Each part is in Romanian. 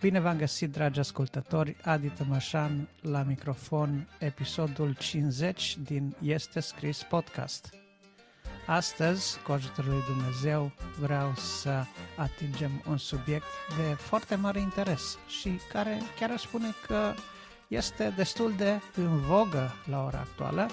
Bine v-am găsit, dragi ascultători, Adi Tămășan la microfon, episodul 50 din Este Scris Podcast. Astăzi, cu ajutorul lui Dumnezeu, vreau să atingem un subiect de foarte mare interes și care chiar aș spune că este destul de în vogă la ora actuală,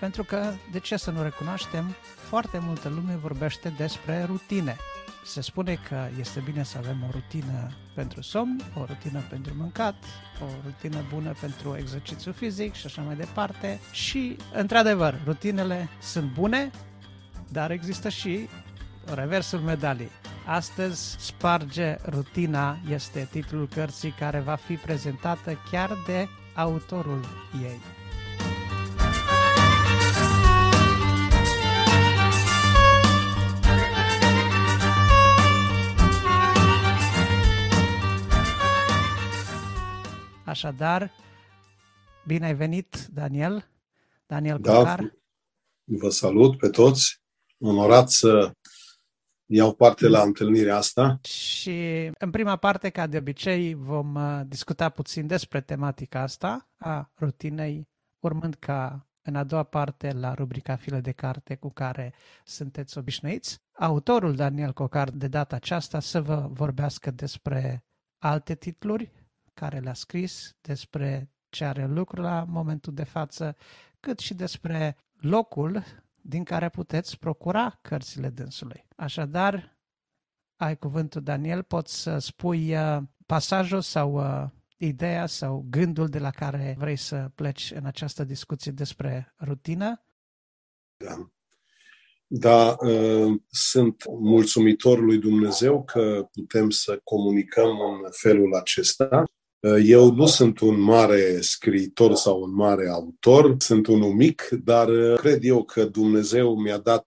pentru că, de ce să nu recunoaștem, foarte multă lume vorbește despre rutine – se spune că este bine să avem o rutină pentru somn, o rutină pentru mâncat, o rutină bună pentru exercițiu fizic și așa mai departe. Și, într-adevăr, rutinele sunt bune, dar există și reversul medaliei. Astăzi, Sparge rutina este titlul cărții care va fi prezentată chiar de autorul ei. Așadar, bine ai venit, Daniel. Daniel da, Cocar. Vă salut pe toți. Onorat să iau parte la întâlnirea asta. Și în prima parte, ca de obicei, vom uh, discuta puțin despre tematica asta a rutinei, urmând ca în a doua parte la rubrica File de carte cu care sunteți obișnuiți, autorul Daniel Cocar de data aceasta să vă vorbească despre alte titluri care le-a scris, despre ce are lucru la momentul de față, cât și despre locul din care puteți procura cărțile dânsului. Așadar, ai cuvântul, Daniel, poți să spui uh, pasajul sau uh, ideea sau gândul de la care vrei să pleci în această discuție despre rutină? Da. Da, uh, sunt mulțumitor lui Dumnezeu că putem să comunicăm în felul acesta. Uh, eu nu sunt un mare scriitor sau un mare autor, sunt unul mic, dar uh, cred eu că Dumnezeu mi-a dat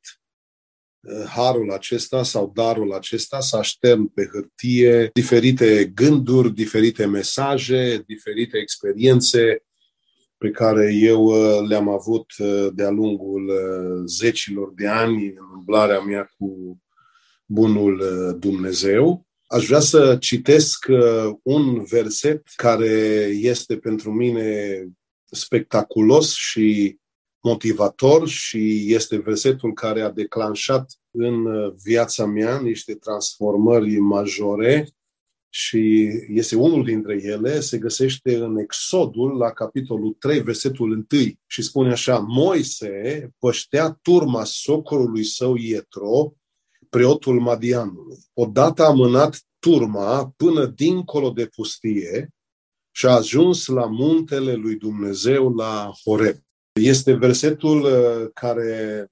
uh, harul acesta sau darul acesta să aștern pe hârtie diferite gânduri, diferite mesaje, diferite experiențe pe care eu le-am avut de-a lungul zecilor de ani în umblarea mea cu bunul Dumnezeu. Aș vrea să citesc uh, un verset care este pentru mine spectaculos și motivator și este versetul care a declanșat în uh, viața mea niște transformări majore și este unul dintre ele, se găsește în Exodul, la capitolul 3, versetul 1 și spune așa, Moise păștea turma socorului său Ietro preotul Madianului. Odată a mânat turma până dincolo de pustie și a ajuns la muntele lui Dumnezeu, la Horeb. Este versetul uh, care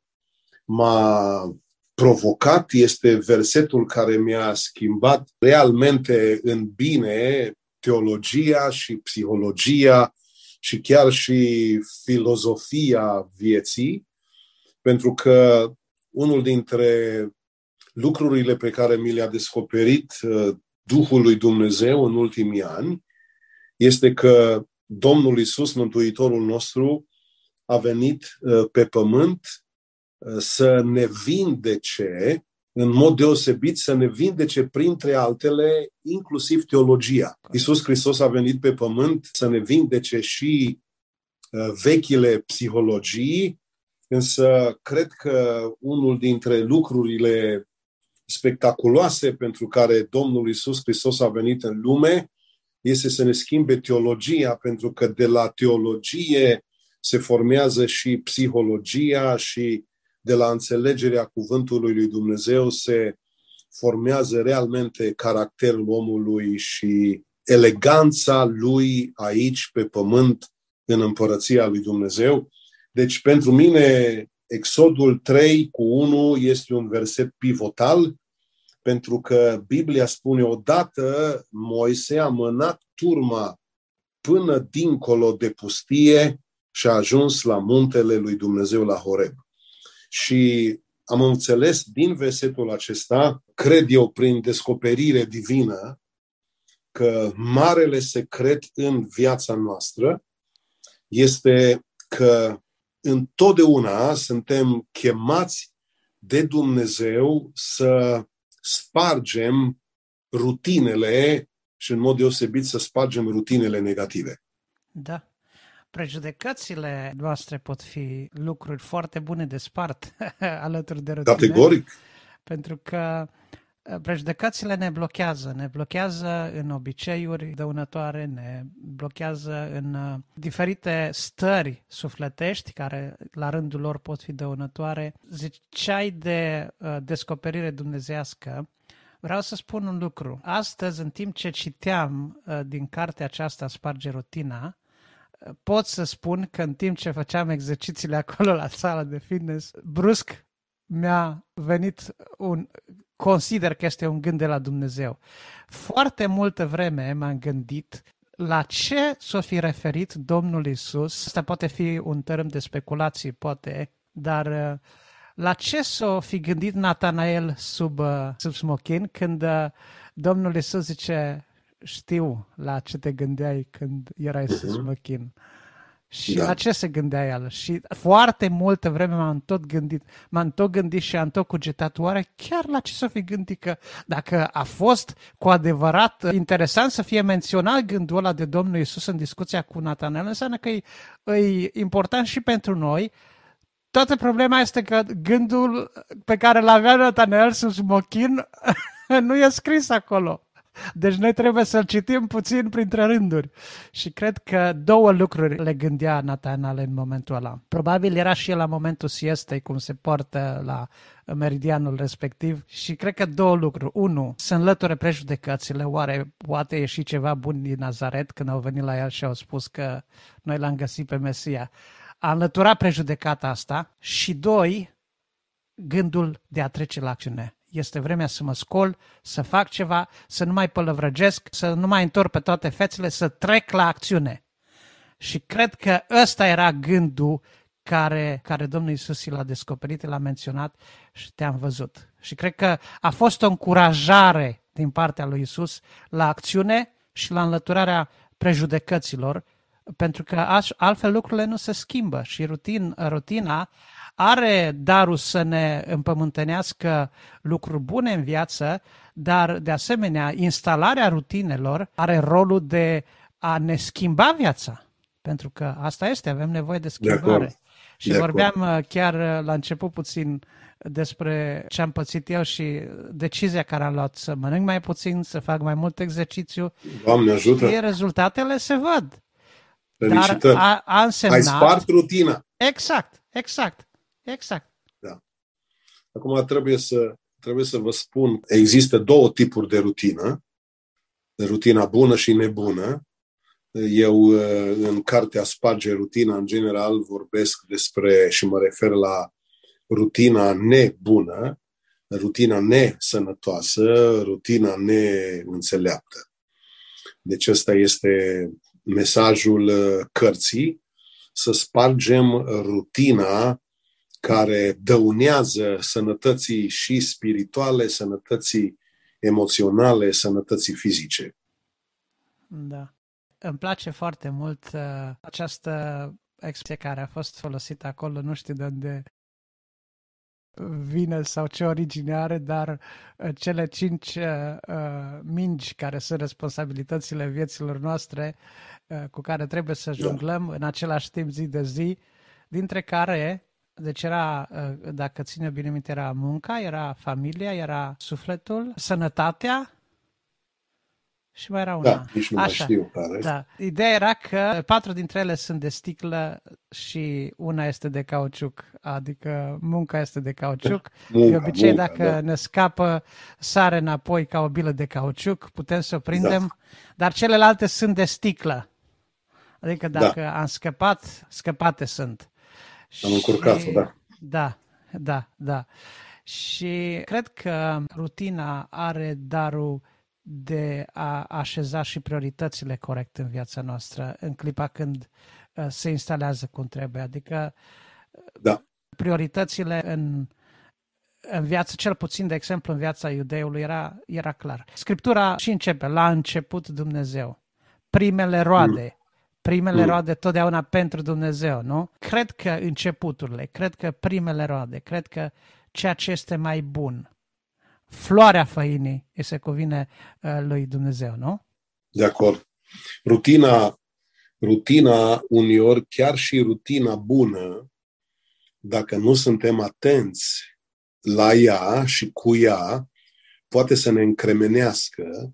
m-a provocat, este versetul care mi-a schimbat realmente în bine teologia și psihologia și chiar și filozofia vieții, pentru că unul dintre lucrurile pe care mi le-a descoperit uh, Duhul lui Dumnezeu în ultimii ani este că Domnul Isus, Mântuitorul nostru, a venit uh, pe pământ uh, să ne vindece, în mod deosebit, să ne vindece printre altele, inclusiv teologia. Isus Hristos a venit pe pământ să ne vindece și vechile psihologii, însă cred că unul dintre lucrurile spectaculoase pentru care Domnul Isus Hristos a venit în lume este să ne schimbe teologia, pentru că de la teologie se formează și psihologia și de la înțelegerea cuvântului lui Dumnezeu se formează realmente caracterul omului și eleganța lui aici pe pământ în împărăția lui Dumnezeu. Deci pentru mine Exodul 3 cu 1 este un verset pivotal, pentru că Biblia spune odată Moise a mânat turma până dincolo de pustie și a ajuns la muntele lui Dumnezeu la Horeb. Și am înțeles din versetul acesta, cred eu prin descoperire divină, că marele secret în viața noastră este că întotdeauna suntem chemați de Dumnezeu să spargem rutinele și în mod deosebit să spargem rutinele negative. Da. Prejudecățile noastre pot fi lucruri foarte bune de spart alături de rutine. Categoric. Pentru că uh, prejudecățile ne blochează. Ne blochează în obiceiuri dăunătoare, ne blochează în uh, diferite stări sufletești care la rândul lor pot fi dăunătoare. Ziceai de uh, descoperire dumnezească. Vreau să spun un lucru. Astăzi, în timp ce citeam uh, din cartea aceasta Sparge rutina, uh, pot să spun că în timp ce făceam exercițiile acolo la sala de fitness, brusc mi-a venit un... Consider că este un gând de la Dumnezeu. Foarte multă vreme m-am gândit la ce s-o fi referit Domnul Isus. Asta poate fi un termen de speculații, poate, dar uh, la ce s-o fi gândit Natanael sub, uh, sub smochin când uh, Domnul Isus zice, știu la ce te gândeai când erai uh-huh. sub mhm. smochin. Și da. la ce se gândea el? Și foarte multă vreme m-am tot gândit, m-am tot gândit și am tot cugetat, oare chiar la ce să fi gândit că dacă a fost cu adevărat interesant să fie menționat gândul ăla de Domnul Isus în discuția cu Natanael, înseamnă că e, e important și pentru noi Toată problema este că gândul pe care l-avea Nathanael sub smochin nu e scris acolo. Deci noi trebuie să-l citim puțin printre rânduri. Și cred că două lucruri le gândea Nathanael în momentul ăla. Probabil era și el la momentul siestei, cum se poartă la meridianul respectiv și cred că două lucruri. Unu, să înlăture prejudecățile. Oare poate ieși ceva bun din Nazaret când au venit la el și au spus că noi l-am găsit pe Mesia a înlătura prejudecata asta și doi, gândul de a trece la acțiune. Este vremea să mă scol, să fac ceva, să nu mai pălăvrăgesc, să nu mai întorc pe toate fețele, să trec la acțiune. Și cred că ăsta era gândul care, care Domnul Isus l-a descoperit, l-a menționat și te-am văzut. Și cred că a fost o încurajare din partea lui Isus la acțiune și la înlăturarea prejudecăților pentru că altfel lucrurile nu se schimbă și rutin, rutina are darul să ne împământenească lucruri bune în viață, dar de asemenea instalarea rutinelor are rolul de a ne schimba viața. Pentru că asta este, avem nevoie de schimbare. De și de vorbeam acord. Uh, chiar uh, la început puțin despre ce am pățit eu și decizia care am luat să mănânc mai puțin, să fac mai mult exercițiu. Doamne ajută! Și rezultatele se văd. Felicitări. Dar a, a însemnat... Ai spart rutina. Exact, exact, exact. Da. Acum trebuie să, trebuie să vă spun, există două tipuri de rutină. De rutina bună și nebună. Eu, în cartea Sparge rutina, în general, vorbesc despre și mă refer la rutina nebună, rutina nesănătoasă, rutina neînțeleaptă. Deci ăsta este mesajul uh, cărții, să spargem rutina care dăunează sănătății și spirituale, sănătății emoționale, sănătății fizice. Da. Îmi place foarte mult uh, această expresie care a fost folosită acolo, nu știu de unde vine sau ce origine are, dar uh, cele cinci uh, uh, mingi care sunt responsabilitățile vieților noastre uh, cu care trebuie să da. jonglăm da. în același timp zi de zi, dintre care deci era, uh, dacă ține bine minte, era munca, era familia, era sufletul, sănătatea și mai era una. Da, nici nu Așa, știu care. Da. Ideea era că patru dintre ele sunt de sticlă și una este de cauciuc, adică munca este de cauciuc. Munca, de obicei, munca, dacă da. ne scapă, sare înapoi ca o bilă de cauciuc, putem să o prindem, da. dar celelalte sunt de sticlă. Adică da. dacă da. am scăpat, scăpate sunt. Am încurcat da. Da, da, da. Și cred că rutina are darul de a așeza și prioritățile corect în viața noastră în clipa când uh, se instalează cum trebuie. Adică da. prioritățile în, în viață, cel puțin, de exemplu, în viața iudeului, era, era clar. Scriptura și începe, la început Dumnezeu. Primele roade, mm. Primele mm. roade totdeauna pentru Dumnezeu, nu? Cred că începuturile, cred că primele roade, cred că ceea ce este mai bun, floarea făinii îi se cuvine uh, lui Dumnezeu, nu? De acord. Rutina, rutina uneori, chiar și rutina bună, dacă nu suntem atenți la ea și cu ea, poate să ne încremenească uh,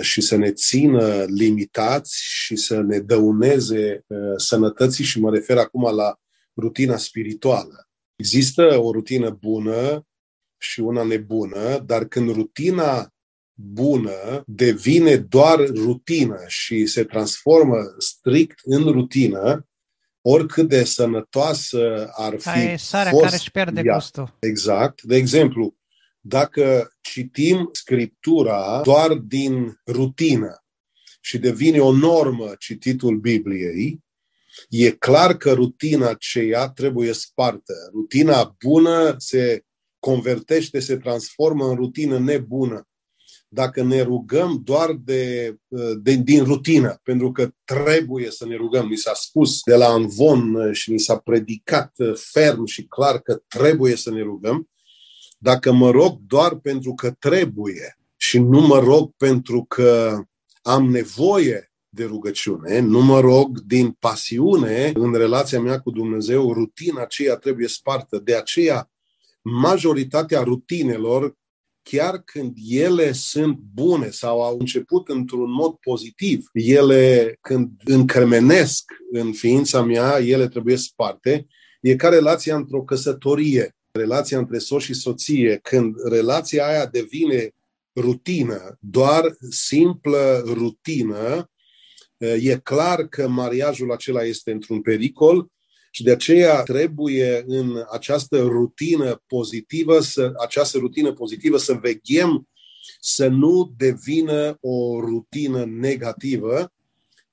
și să ne țină limitați și să ne dăuneze uh, sănătății și mă refer acum la rutina spirituală. Există o rutină bună și una nebună, dar când rutina bună devine doar rutină și se transformă strict în rutină, oricât de sănătoasă ar fi Aia e sarea fost care își pierde ea. gustul. Exact. De exemplu, dacă citim Scriptura doar din rutină și devine o normă cititul Bibliei, e clar că rutina aceea trebuie spartă. Rutina bună se convertește, se transformă în rutină nebună. Dacă ne rugăm doar de, de, din rutină, pentru că trebuie să ne rugăm, ni s-a spus de la Anvon și ni s-a predicat ferm și clar că trebuie să ne rugăm, dacă mă rog doar pentru că trebuie și nu mă rog pentru că am nevoie de rugăciune, nu mă rog din pasiune în relația mea cu Dumnezeu, rutina aceea trebuie spartă. De aceea, majoritatea rutinelor, chiar când ele sunt bune sau au început într-un mod pozitiv, ele când încremenesc în ființa mea, ele trebuie sparte. E ca relația într-o căsătorie, relația între soț și soție, când relația aia devine rutină, doar simplă rutină, e clar că mariajul acela este într-un pericol și de aceea trebuie în această rutină pozitivă, să, această rutină pozitivă să veghem să nu devină o rutină negativă,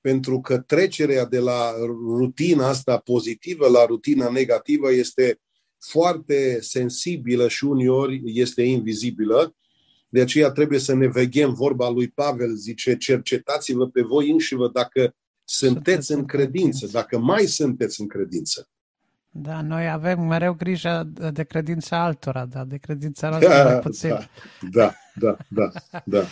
pentru că trecerea de la rutina asta pozitivă la rutina negativă este foarte sensibilă și uneori este invizibilă. De aceea trebuie să ne veghem. Vorba lui Pavel zice, cercetați-vă pe voi înșivă dacă sunteți în credință, dacă mai sunteți în credință. Da, noi avem mereu grijă de credința altora, dar de credința noastră da, mai puțin. Da, da, da, da, da.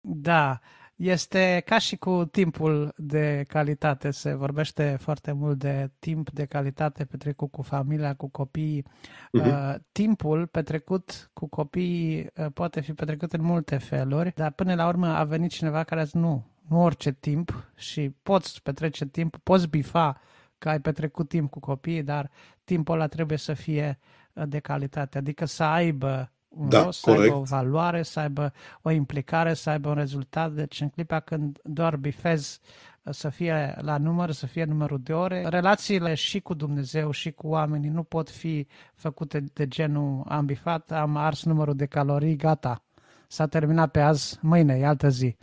Da, este ca și cu timpul de calitate. Se vorbește foarte mult de timp de calitate petrecut cu familia, cu copiii. Uh-huh. Uh, timpul petrecut cu copiii uh, poate fi petrecut în multe feluri, dar până la urmă a venit cineva care a zis nu, nu orice timp și poți petrece timp, poți bifa că ai petrecut timp cu copiii, dar timpul ăla trebuie să fie uh, de calitate, adică să aibă un Da, rost, să aibă corect. o valoare, să aibă o implicare, să aibă un rezultat. Deci în clipa când doar bifezi uh, să fie la număr, să fie numărul de ore, relațiile și cu Dumnezeu și cu oamenii nu pot fi făcute de genul am bifat, am ars numărul de calorii, gata. S-a terminat pe azi, mâine, e altă zi.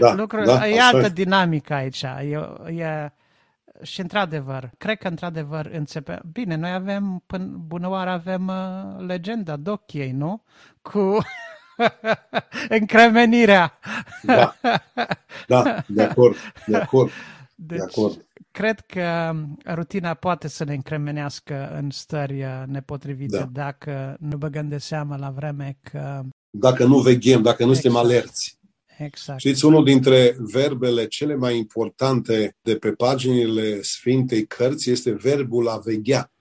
Da, Lucruri, da, e așa altă e. dinamică aici. E, e, și într-adevăr, cred că într-adevăr începe... Bine, noi avem, până bună oară avem uh, legenda Dochiei, nu? Cu încremenirea. Da, da, de acord, de acord, de Deci, acord. cred că rutina poate să ne încremenească în stări uh, nepotrivite Da. dacă nu băgăm de seamă la vreme că... Dacă nu veghem, dacă nu suntem Exact. alerți. Exact. Știți, unul dintre verbele cele mai importante de pe paginile Sfintei Cărți este verbul a veghea.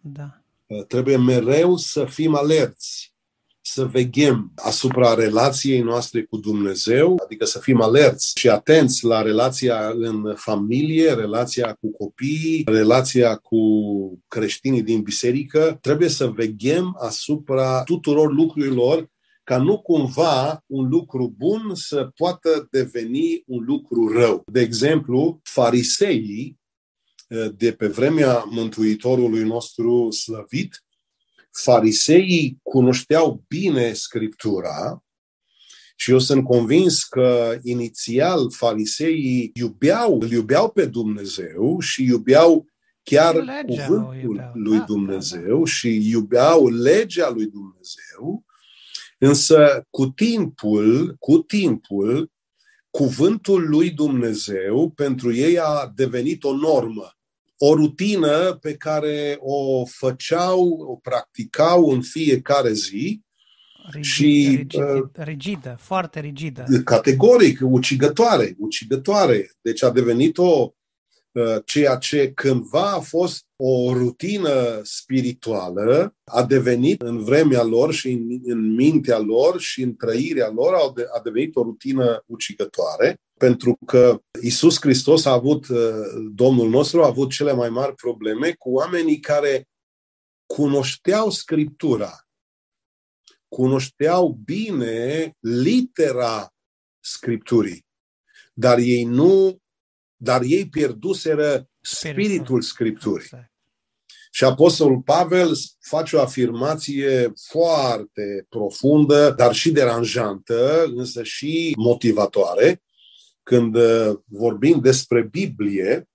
Da. Uh, Trebuie mereu să fim alerți, să veghem asupra relației noastre cu Dumnezeu, adică să fim alerți și atenți la relația în familie, relația cu copiii, relația cu creștinii din biserică. Trebuie să veghem asupra tuturor lucrurilor ca nu cumva un lucru bun să poată deveni un lucru rău. De exemplu, fariseii de pe vremea Mântuitorului nostru slăvit, fariseii cunoșteau bine Scriptura și eu sunt convins că inițial fariseii iubeau, îl iubeau pe Dumnezeu și iubeau chiar Și legea cuvântul o iubeau. lui Da, Dumnezeu da, da. și iubeau legea lui Dumnezeu, însă cu timpul, cu timpul, cuvântul lui Dumnezeu pentru ei a devenit o normă o rutină pe care o făceau, o practicau în fiecare zi Rigid, și rigid, uh, rigidă, foarte rigidă. categoric ucigătoare, ucigătoare. Deci a devenit o uh, ceea ce cândva a fost o rutină spirituală, a devenit în vremea lor și în, în mintea lor și în trăirea lor a devenit o rutină ucigătoare, pentru că Isus Hristos a avut, uh, Domnul nostru a avut cele mai mari probleme cu oamenii care cunoșteau Scriptura, cunoșteau bine litera Scripturii, dar ei nu, dar ei pierduseră spiritul Scripturii. Exact. Și Apostolul Pavel face o afirmație foarte profundă, dar și deranjantă, însă și motivatoare. Când uh, vorbim despre Biblie,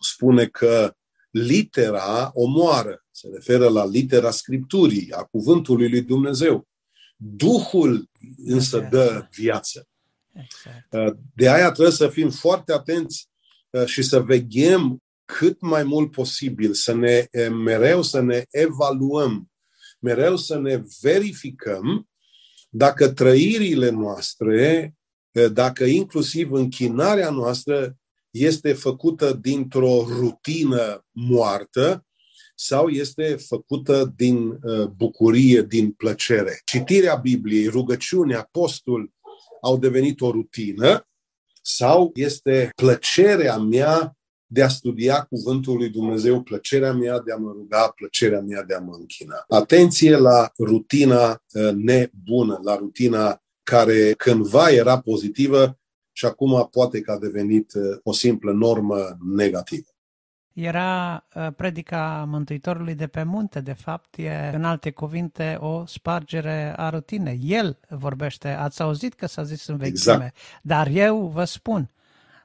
spune că litera omoară. Se referă la litera Scripturii, a cuvântului lui Dumnezeu. Duhul însă dă viață. Exact. Uh, de aia trebuie să fim foarte atenți uh, și să veghem cât mai mult posibil, să ne mereu să ne evaluăm, mereu să ne verificăm dacă trăirile noastre, dacă inclusiv închinarea noastră este făcută dintr-o rutină moartă sau este făcută din bucurie, din plăcere. Citirea Bibliei, rugăciunea, postul au devenit o rutină sau este plăcerea mea de a studia Cuvântul lui Dumnezeu, plăcerea mea de a mă ruga, plăcerea mea de a mă închina. Atenție la rutina uh, nebună, la rutina care cândva era pozitivă și acum poate că a devenit uh, o simplă normă negativă. Era uh, predica Mântuitorului de pe munte, de fapt, e în alte cuvinte o spargere a rutinei. El vorbește, ați auzit că s-a zis în vechime, exact. dar eu vă spun,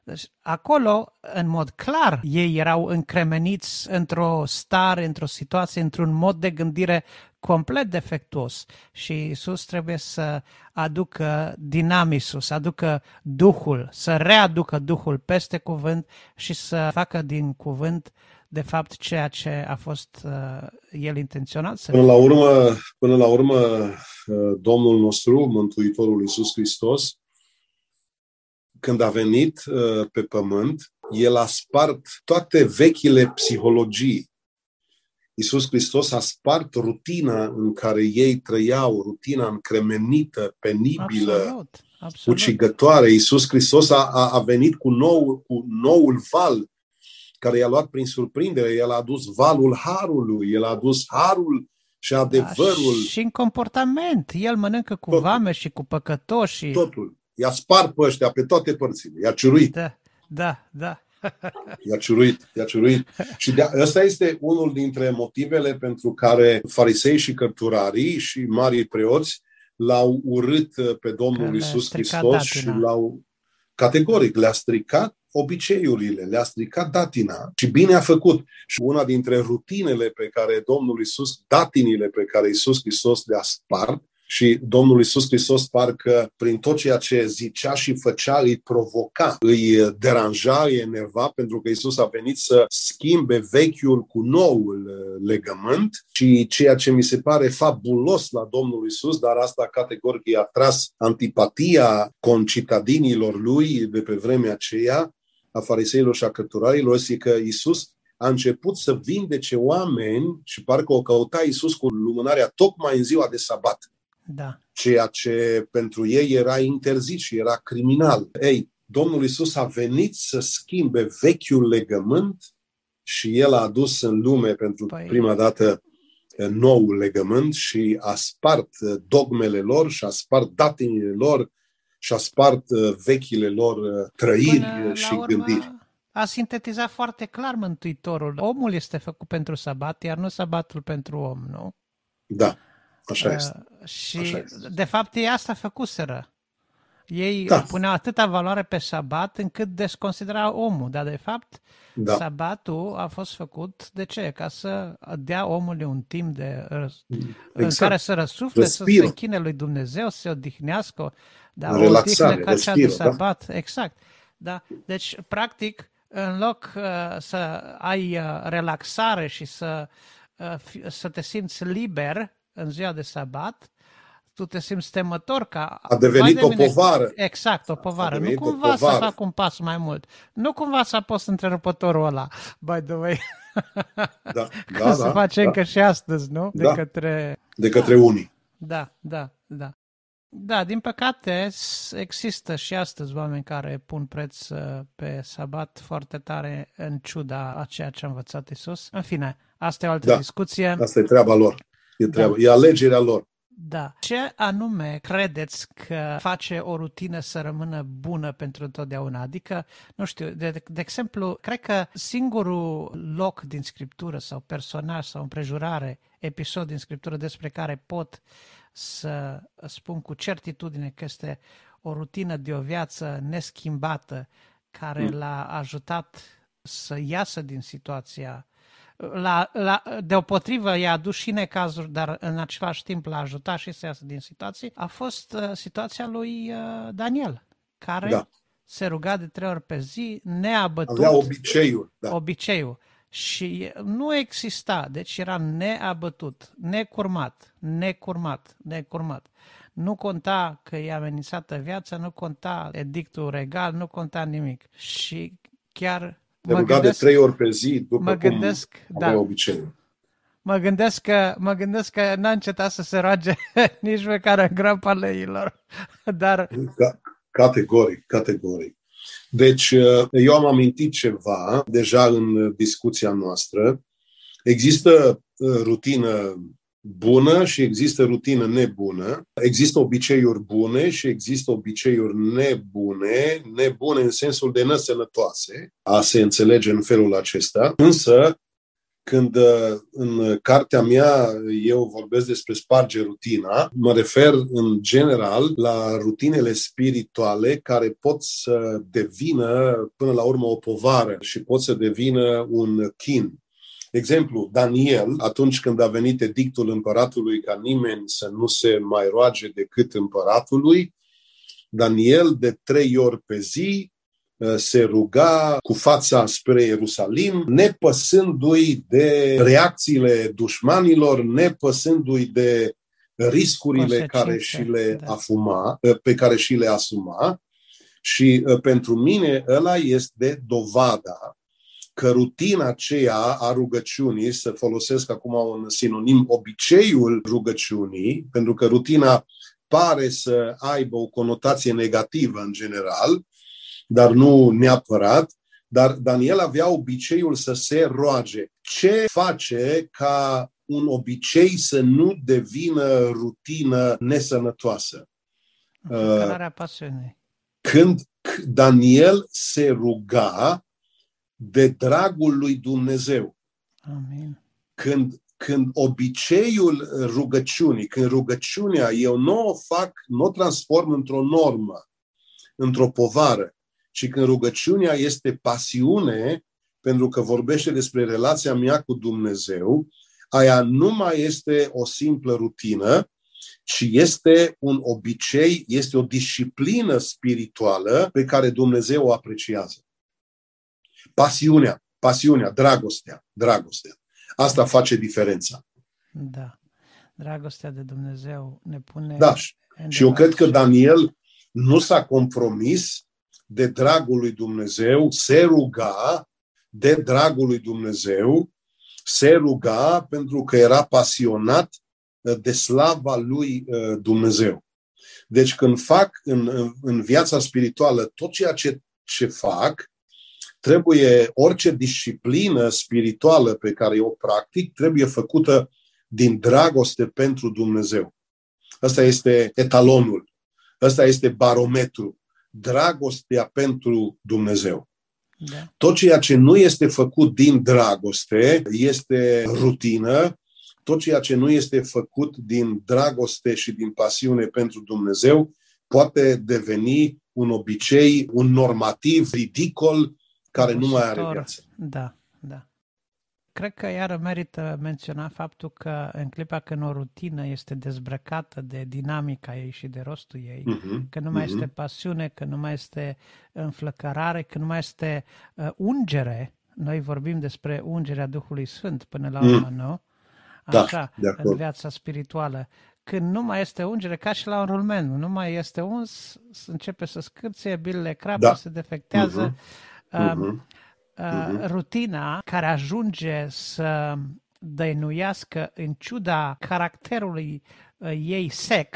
deci, acolo, în mod clar, ei erau încremeniți într-o stare, într-o situație, într-un mod de gândire complet defectuos. Și Isus trebuie să aducă dinamisul, să aducă Duhul, să readucă Duhul peste cuvânt și să facă din cuvânt de fapt ceea ce a fost uh, el intenționat să până la urmă, până la urmă uh, Domnul nostru, Mântuitorul Iisus Hristos, când a venit uh, pe pământ, el a spart toate vechile psihologii. Iisus Hristos a spart rutina în care ei trăiau, rutina încremenită, penibilă, absolut, absolut. ucigătoare. Iisus Hristos a, a, a venit cu, nou, cu noul val care i-a luat prin surprindere. El a adus valul harului, el a adus harul și adevărul. Da, și în comportament. El mănâncă cu Totul. vame și cu păcătoși. Totul. I-a spart pe ăștia pe toate părțile. I-a ciuruit. Da, da, da. I-a ciuruit, i-a ciuruit. Și de, ăsta este unul dintre motivele pentru care farisei și cărturarii și marii preoți l-au urât pe Domnul Isus Hristos și l-au categoric, le-a stricat obiceiurile, le-a stricat datina și bine a făcut. Și una dintre rutinele pe care Domnul Isus, datinile pe care Isus Hristos le-a spart, și Domnul Isus Hristos parcă prin tot ceea ce zicea și făcea îi provoca, îi deranja, îi enerva, pentru că Isus a venit să schimbe vechiul cu noul uh, legământ și ceea ce mi se pare fabulos la Domnul Isus, dar asta categoric i-a tras antipatia concitadinilor lui de pe vremea aceea, a fariseilor și a cărturarilor, este că Isus a început să vindece oameni și parcă o căuta Isus cu lumânarea tocmai în ziua de sabat. Da. Ceea ce pentru ei era interzis și era criminal. Ei, Domnul Isus a venit să schimbe vechiul legământ și El a adus în lume pentru păi... prima dată eh, noul legământ și a spart eh, dogmele lor și a spart datinile lor și a spart eh, vechile lor trăiri Până și urmă... gândiri. A sintetizat foarte clar Mântuitorul. Omul este făcut pentru sabat, iar nu sabatul pentru om, nu? Da. Așa este. Uh, și, Așa este. de fapt, ei asta făcuseră. Ei da. puneau atâta valoare pe sabat încât desconsidera omul, dar de fapt da. sabatul a fost făcut de ce? Ca să dea omului un timp de exact. în care să răsufle, să se închine lui Dumnezeu, să se odihnească, dar o odihnă ca cea de da. sabat. Da? Exact. Da? Deci, practic, în loc uh, să ai uh, relaxare și să, uh, să te simți liber, în ziua de sabat, tu te simți temător ca... A devenit de o mine, povară. Exact, o povară. Nu devenit o cumva să povară. fac un pas mai mult. Nu cumva să apăs întrerupătorul ăla, by the way. Da, Cum da, se da, face da, încă și astăzi, nu? De Da. către... de către unii. Da, da, da. Da, din păcate s- există și astăzi oameni care pun preț uh, pe sabat foarte tare în ciuda a ceea ce a învățat Isus. În fine, asta e o altă Da. discuție. Asta e treaba lor. E, treaba, Da. e alegerea lor. Da. Ce anume credeți că face o rutină să rămână bună pentru totdeauna? Adică, nu știu, de, de exemplu, cred că singurul loc din scriptură sau personaj sau împrejurare, episod din scriptură despre care pot să spun cu certitudine că este o rutină de o viață neschimbată care Mm. l-a ajutat să iasă din situația la, la, deopotrivă i-a adus și necazuri, dar în același timp l-a ajutat și să iasă din situații, a fost uh, situația lui uh, Daniel, care Da. se ruga de trei ori pe zi, neabătut, Avea obiceiul. Da. obiceiul. Și nu exista, deci era neabătut, necurmat, necurmat, necurmat. Nu conta că e amenințată viața, nu conta edictul regal, nu conta nimic. Și chiar Se mă ruga de gândesc, trei ori pe zi, după mă cum gândesc, avea da, obiceiul. Mă gândesc că, mă gândesc că n-a încetat să se roage nici măcar în grapa leilor. Dar, Ca, categoric, categoric. Deci, uh, eu am amintit ceva deja în discuția noastră. Există uh, rutină bună și există rutină nebună. Există obiceiuri bune și există obiceiuri nebune, nebune în sensul de nesănătoase, a se înțelege în felul acesta. Însă, când uh, în cartea mea eu vorbesc despre sparge rutina, mă refer în general la rutinele spirituale care pot să devină până la urmă o povară și pot să devină un chin. Exemplu, Daniel, atunci când a venit edictul împăratului ca nimeni să nu se mai roage decât împăratului, Daniel de trei ori pe zi uh, se ruga cu fața spre Ierusalim, nepăsându-i de reacțiile dușmanilor, nepăsându-i de riscurile Consecințe, care și le da. afuma, uh, pe care și le asuma. Și uh, pentru mine ăla este dovada că rutina aceea a rugăciunii, să folosesc acum un sinonim, obiceiul rugăciunii, pentru că rutina pare să aibă o conotație negativă în general, dar nu neapărat, dar Daniel avea obiceiul să se roage. Ce face ca un obicei să nu devină rutină nesănătoasă? înflăcărarea pasiunii. Când Daniel se ruga de dragul lui Dumnezeu, Amin. când, când obiceiul rugăciunii, când rugăciunea eu nu o fac, nu o transform într-o normă, într-o povară, ci când rugăciunea este pasiune, pentru că vorbește despre relația mea cu Dumnezeu, aia nu mai este o simplă rutină, ci este un obicei, este o disciplină spirituală pe care Dumnezeu o apreciază. Pasiunea, pasiunea, dragostea, dragostea. Asta face diferența. Da. Dragostea de Dumnezeu ne pune... Da, și, în și eu cred că demarș. Daniel nu s-a compromis de dragul lui Dumnezeu, se ruga de dragul lui Dumnezeu, se ruga pentru că era pasionat uh, de slava lui uh, Dumnezeu. Deci când fac în, în- în viața spirituală tot ceea ce, ce fac, trebuie orice disciplină spirituală pe care eu o practic, trebuie făcută din dragoste pentru Dumnezeu. Ăsta este etalonul, ăsta este barometru, dragostea pentru Dumnezeu. Da. Tot ceea ce nu este făcut din dragoste este rutină, tot ceea ce nu este făcut din dragoste și din pasiune pentru Dumnezeu poate deveni un obicei, un normativ ridicol care nu mai are Obositor. viață. Da, da. Cred că iară merită menționat faptul că în clipa când o rutină este dezbrăcată de dinamica ei și de rostul ei, Mhm, că nu mai mhm. este pasiune, că nu mai este înflăcărare, că nu mai este uh, ungere. Noi vorbim despre ungerea Duhului Sfânt până la Mm. urmă, nu? Da, Așa, de în acord. viața spirituală. când nu mai este ungere, ca și la un rulmen, nu mai este uns, începe să scârție, bilele crapă, da. se defectează. Uh-huh. Uh, uh-huh. Uh, rutina care ajunge să dăinuiască în ciuda caracterului uh, ei sec,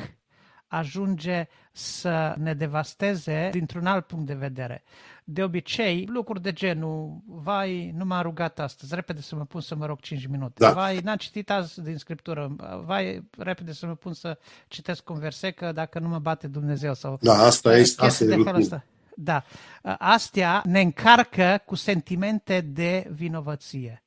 ajunge să ne devasteze dintr-un alt punct de vedere. De obicei, lucruri de genul, vai, nu m-am rugat astăzi, repede să mă pun să mă rog 5 minute. Da. Vai, n-am citit azi din Scriptură, vai, repede să mă pun să citesc un verset, că dacă nu mă bate Dumnezeu sau... Da, asta este, asta e de Da. Astea ne încarcă cu sentimente de vinovăție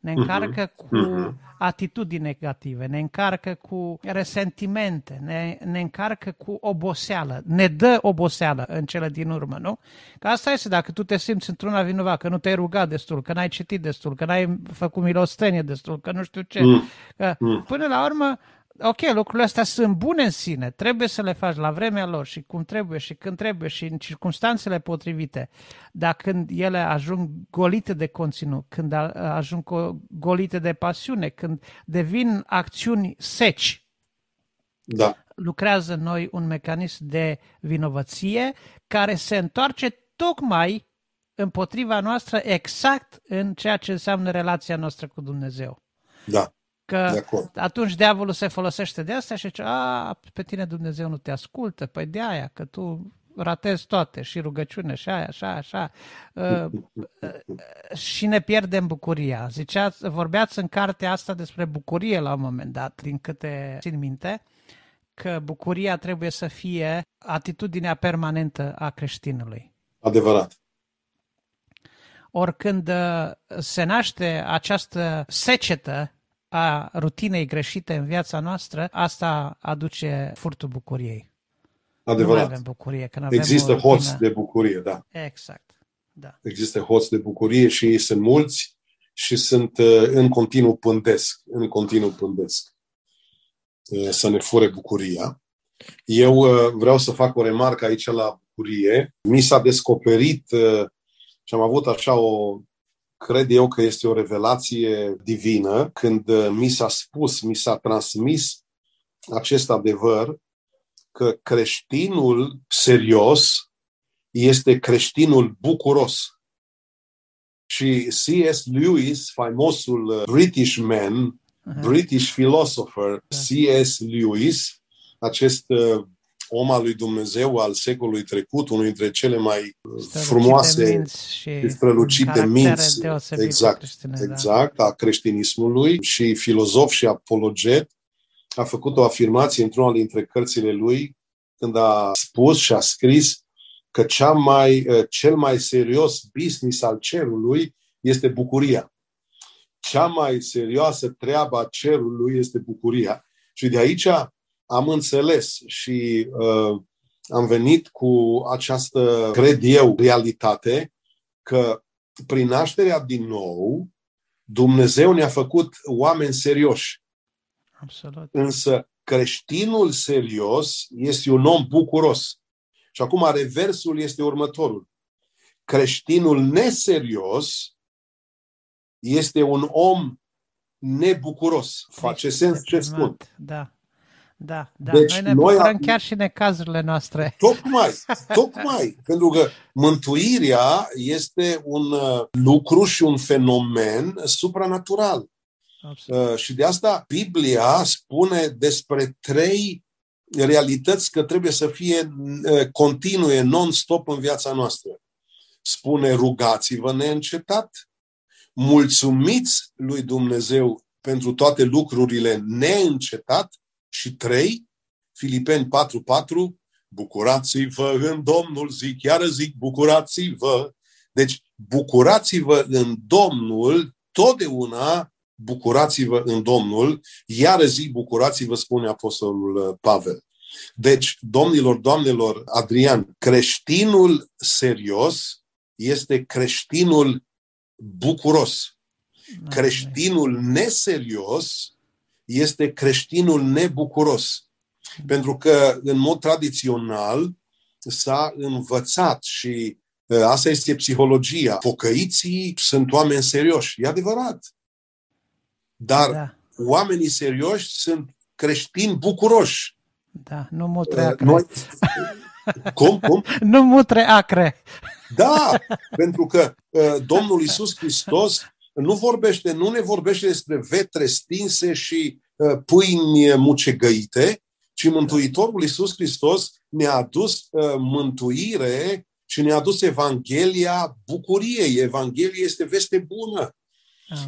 ne încarcă uh-huh. cu uh-huh. atitudini negative, ne încarcă cu resentimente, ne, ne încarcă cu oboseală, ne dă oboseală în cele din urmă, nu? Că asta este dacă tu te simți într-una vinovat, că nu te-ai rugat destul, că n-ai citit destul, că n-ai făcut milostenie destul, că nu știu ce. Uh-huh. Că, până la urmă, ok, lucrurile astea sunt bune în sine, trebuie să le faci la vremea lor și cum trebuie și când trebuie și în circunstanțele potrivite, dar când ele ajung golite de conținut, când ajung golite de pasiune, când devin acțiuni seci, da. lucrează în noi un mecanism de vinovăție care se întoarce tocmai împotriva noastră exact în ceea ce înseamnă relația noastră cu Dumnezeu. Da. Că atunci diavolul se folosește de asta și zice, a, pe tine Dumnezeu nu te ascultă, păi de aia, că tu ratezi toate, și rugăciune, și aia, așa, așa. Uh, uh, și ne pierdem bucuria. Ziceați, vorbeați în cartea asta despre bucurie la un moment dat, din câte țin minte, că bucuria trebuie să fie atitudinea permanentă a creștinului. Adevărat. Oricând uh, se naște această secetă a rutinei greșite în viața noastră, asta aduce furtul bucuriei. Adevărat. Nu avem bucurie. Când avem Există hoți de bucurie, da. Exact. Da. Există hoți de bucurie și ei sunt mulți și sunt uh, în continuu pândesc, în continuu pândesc uh, să ne fure bucuria. Eu uh, vreau să fac o remarcă aici la bucurie. Mi s-a descoperit și am avut așa o cred eu că este o revelație divină când uh, mi s-a spus, mi s-a transmis acest adevăr că creștinul serios este creștinul bucuros. Și C.S. Lewis, faimosul uh, British man, uh-huh. British philosopher da. C.S. Lewis, acest uh, om al lui Dumnezeu al secolului trecut, unul dintre cele mai strălucite frumoase și strălucite minți exact, creștine, exact, da. a creștinismului și filozof și apologet, a făcut o afirmație într-una dintre cărțile lui când a spus și a scris că cea mai, eh, cel mai serios business al cerului este bucuria. Cea mai serioasă treabă a cerului este bucuria. Și de aici am înțeles și uh, am venit cu această, cred eu, realitate că prin nașterea din nou, Dumnezeu ne-a făcut oameni serioși. Absolut. Însă creștinul serios este un om bucuros. Și acum reversul este următorul. Creștinul neserios este un om nebucuros. Face sens ce spun. Da. Da, da. Deci noi ne noi bucurăm am... chiar și în cazurile noastre. Tocmai, tocmai. pentru că mântuirea este un uh, lucru și un fenomen supranatural. Absolut. Uh, și de asta Biblia spune despre trei realități că trebuie să fie uh, continue, non-stop în viața noastră. Spune rugați-vă neîncetat, mulțumiți lui Dumnezeu pentru toate lucrurile neîncetat și 3, Filipeni 4.4, bucurați-vă în Domnul, zic, iară zic, bucurați-vă. Deci, bucurați-vă în Domnul, totdeauna bucurați-vă în Domnul, iară zic, bucurați-vă, spune Apostolul uh, Pavel. Deci, domnilor, doamnelor, Adrian, creștinul serios este creștinul bucuros. Creștinul neserios este creștinul nebucuros. Pentru că, în mod tradițional, s-a învățat și asta este psihologia. Pocăiții sunt oameni serioși. E adevărat. Dar da. oamenii serioși sunt creștini bucuroși. Da, nu mutre acre. Noi... Cum? Cum? Nu mutre acre. Da, pentru că uh, Domnul Isus Hristos nu vorbește, nu ne vorbește despre vetre stinse și uh, pâini mucegăite, ci Mântuitorul Isus Hristos ne-a adus uh, mântuire și ne-a adus Evanghelia bucuriei. Evanghelia este veste bună.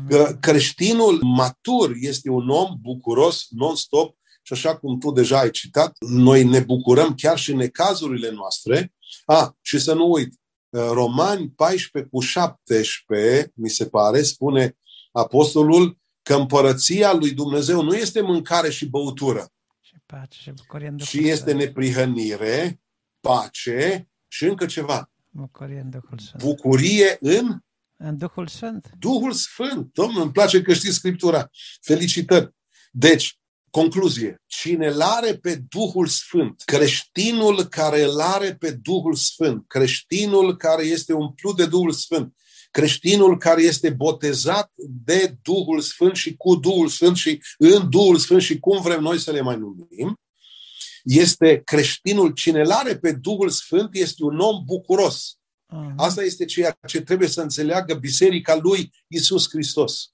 Că creștinul matur este un om bucuros non-stop și așa cum tu deja ai citat, noi ne bucurăm chiar și în necazurile noastre. A, și să nu uit, uh, Romani 14 cu 17, mi se pare, spune apostolul că împărăția lui Dumnezeu nu este mâncare și băutură, și, pace, și, bucurie și este neprihănire, pace și încă ceva. Bucurie în Duhul Sfânt. Bucurie în În Duhul Sfânt. Duhul Sfânt. Domnul, îmi place că știți Scriptura. Felicitări. Deci, concluzie. Cine îl are pe Duhul Sfânt, creștinul care îl are pe Duhul Sfânt, creștinul care este umplut de Duhul Sfânt, creștinul care este botezat de Duhul Sfânt și cu Duhul Sfânt și în Duhul Sfânt și cum vrem noi să le mai numim, este creștinul, cine îl are pe Duhul Sfânt, este un om bucuros. Uh-huh. Asta este ceea ce trebuie să înțeleagă Biserica lui Isus Hristos.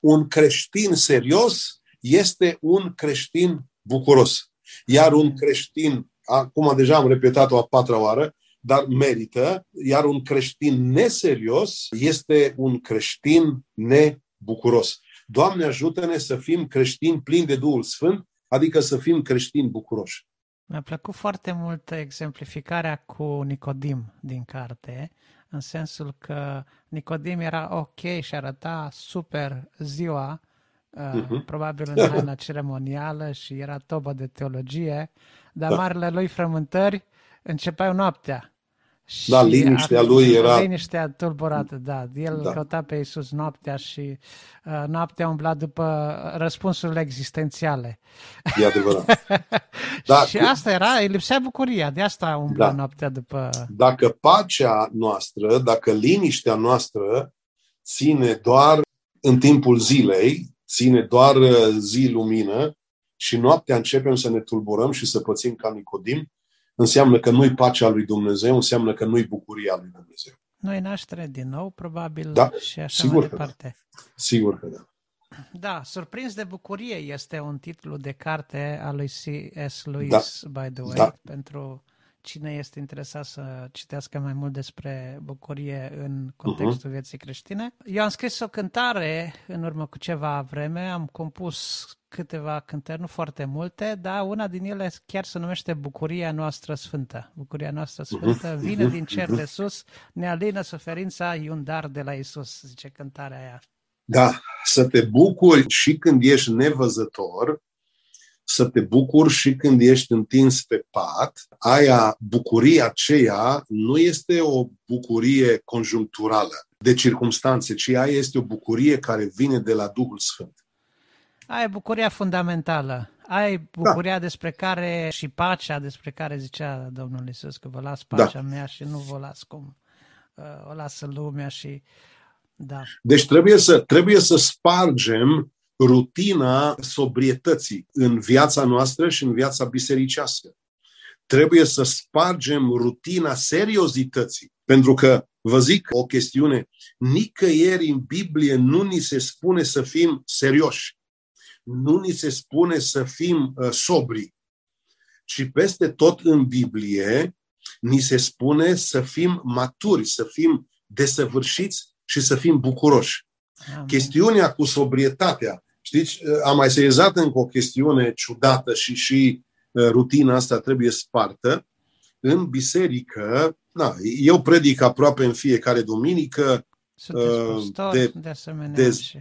Un creștin serios este un creștin bucuros. Iar un creștin, acum deja am repetat-o a patra oară, dar merită, iar un creștin neserios este un creștin nebucuros. Doamne ajută-ne să fim creștini plini de Duhul Sfânt, adică să fim creștini bucuroși. Mi-a plăcut foarte mult exemplificarea cu Nicodim din carte, în sensul că Nicodim era ok și arăta super ziua, uh, Mhm. probabil în haina ceremonială și era tobă de teologie, dar Da. marile lui frământări începeau noaptea. Și Da, liniștea a- lui era- Liniștea tulburată, da. El Da. căuta pe Iisus noaptea și uh, noaptea umbla după răspunsurile existențiale. E adevărat. Da, și cu- asta era, îi lipsea bucuria, de asta umbla Da. noaptea după... Dacă pacea noastră, dacă liniștea noastră ține doar în timpul zilei, ține doar uh, zi lumină și noaptea începem să ne tulburăm și să pățim ca Nicodim, înseamnă că nu-i pacea lui Dumnezeu, înseamnă că nu-i bucuria lui Dumnezeu. Noi naștere din nou, probabil, Da, și așa sigur mai că da. departe. Sigur că da. Da, Surprins de bucurie este un titlu de carte a lui C.S. Lewis, by the way, Da. pentru cine este interesat să citească mai mult despre bucurie în contextul Mhm. vieții creștine. Eu am scris o cântare în urmă cu ceva vreme, am compus câteva cântări, nu foarte multe, dar una din ele chiar se numește Bucuria noastră sfântă. Bucuria noastră sfântă vine din cer de sus, ne alină suferința, e un dar de la Isus, zice cântarea aia. Da, să te bucuri și când ești nevăzător, să te bucuri și când ești întins pe pat. Aia, bucuria aceea, nu este o bucurie conjuncturală de circumstanțe, ci aia este o bucurie care vine de la Duhul Sfânt. Aia e bucuria fundamentală. Aia e bucuria da. despre care și pacea despre care zicea Domnul Isus că vă las pacea da. mea și nu vă las cum uh, o lasă lumea și da. Deci trebuie să, trebuie să spargem rutina sobrietății în viața noastră și în viața bisericească. Trebuie să spargem rutina seriozității. Pentru că, vă zic o chestiune, nicăieri în Biblie nu ni se spune să fim serioși. Nu ni se spune să fim uh, sobri. Și peste tot în Biblie ni se spune să fim maturi, să fim desăvârșiți și să fim bucuroși. Amin. Chestiunea cu sobrietatea, știți, am mai sezat încă o chestiune ciudată și și uh, rutina asta trebuie spartă. În biserică, na, eu predic aproape în fiecare duminică, Sunteți uh, păstori, de- de, de asemenea. de- și...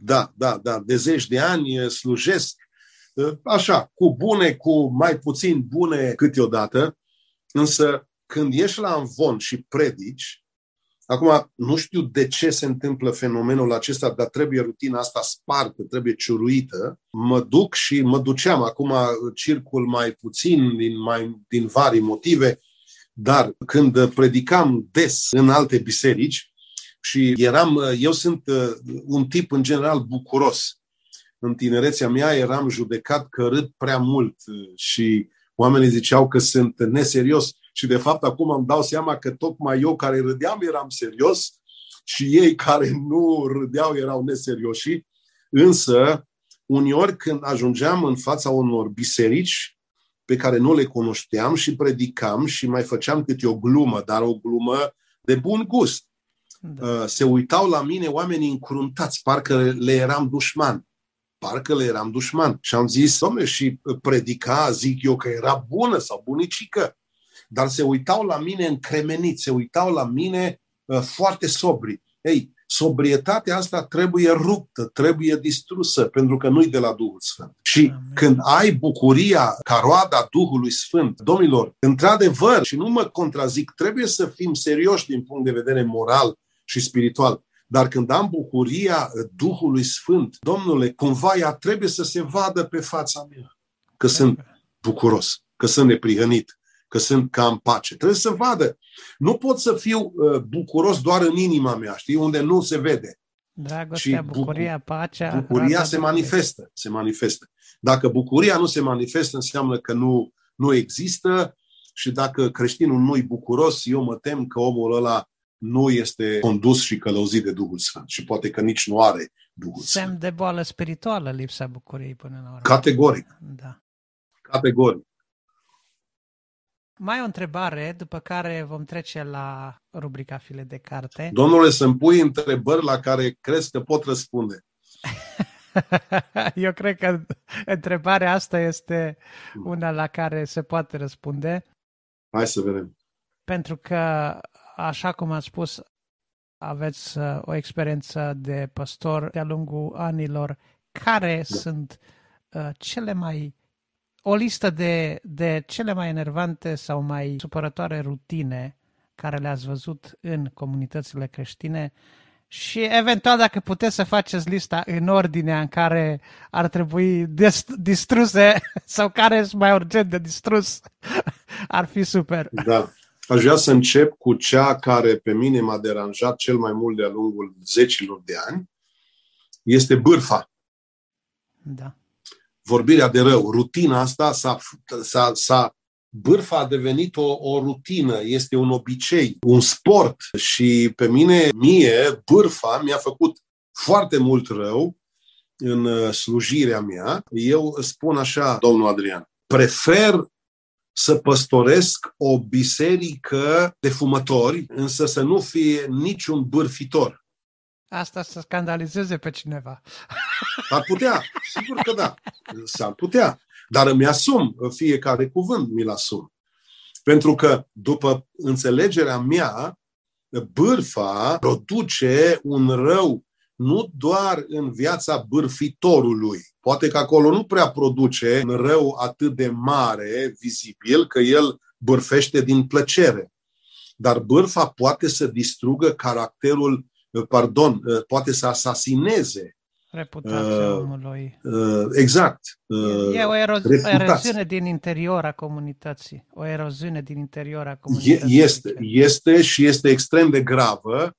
da, da, da, de zeci de ani uh, slujesc, uh, așa, cu bune, cu mai puțin bune câteodată, însă când ești la învon și predici, Acum, nu știu de ce se întâmplă fenomenul acesta, dar trebuie rutina asta spartă, trebuie ciuruită. Mă duc și mă duceam, acum circul mai puțin din, mai, din vari motive, dar când predicam des în alte biserici și eram, eu sunt uh, un tip în general bucuros. în tinerețea mea eram judecat că râd prea mult și oamenii ziceau că sunt neserios și de fapt acum îmi dau seama că tocmai eu care râdeam eram serios și ei care nu râdeau erau neserioși. Însă, uneori când ajungeam în fața unor biserici pe care nu le cunoșteam și predicam și mai făceam câte o glumă, dar o glumă de bun gust. Da. Uh, se uitau la mine oamenii încruntați, parcă le eram dușman. Parcă le eram dușman. Și am zis, domnule, și predica, zic eu că era bună sau bunicică. Dar se uitau la mine încremeniți, se uitau la mine uh, foarte sobri. Ei, sobrietatea asta trebuie ruptă, trebuie distrusă, pentru că nu-i de la Duhul Sfânt. Și Amen. când ai bucuria ca roada Duhului Sfânt, domnilor, într-adevăr, și nu mă contrazic, trebuie să fim serioși din punct de vedere moral și spiritual. Dar când am bucuria Duhului Sfânt, domnule, cumva ea trebuie să se vadă pe fața mea că sunt bucuros, că sunt neprihănit, că sunt ca în pace. Trebuie să vadă. Nu pot să fiu uh, bucuros doar în inima mea, știi, unde nu se vede. Dragostea, și bucuria, pacea. Bucuria se manifestă, se manifestă. Dacă bucuria nu se manifestă, înseamnă că nu, nu există și dacă creștinul nu-i bucuros, eu mă tem că omul ăla nu este condus și călăuzit de Duhul Sfânt și poate că nici nu are Duhul Semn Sfânt. de boală spirituală lipsa bucuriei până la urmă. Categoric. Da. Categoric. Mai o întrebare, după care vom trece la rubrica file de carte. Domnule, să-mi pui întrebări la care crezi că pot răspunde. Eu cred că întrebarea asta este una la care se poate răspunde. Hai să vedem. Pentru că, așa cum am spus, aveți uh, o experiență de păstor de-a lungul anilor. Care da. sunt uh, cele mai o listă de, de cele mai enervante sau mai supărătoare rutine care le-ați văzut în comunitățile creștine și eventual dacă puteți să faceți lista în ordinea în care ar trebui distruse sau care sunt mai urgent de distrus, ar fi super. Da. Aș vrea să încep cu cea care pe mine m-a deranjat cel mai mult de-a lungul zecilor de ani. Este bârfa. Da vorbirea de rău. Rutina asta s-a, s-a, s-a bârfa a devenit o, o rutină, este un obicei, un sport și pe mine, mie, bârfa mi-a făcut foarte mult rău în uh, slujirea mea. Eu spun așa, domnul Adrian, prefer să păstoresc o biserică de fumători, însă să nu fie niciun bârfitor asta să scandalizeze pe cineva. Ar putea, sigur că da. S-ar putea. Dar îmi asum fiecare cuvânt, mi-l asum. Pentru că, după înțelegerea mea, bârfa produce un rău nu doar în viața bârfitorului. Poate că acolo nu prea produce un rău atât de mare, vizibil, că el bârfește din plăcere. Dar bârfa poate să distrugă caracterul Uh, pardon, uh, poate să asasineze reputația uh, omului. Uh, exact. Uh, e o ero- eroziune din interior a comunității. O eroziune din interior a comunității. Este, este și este extrem de gravă.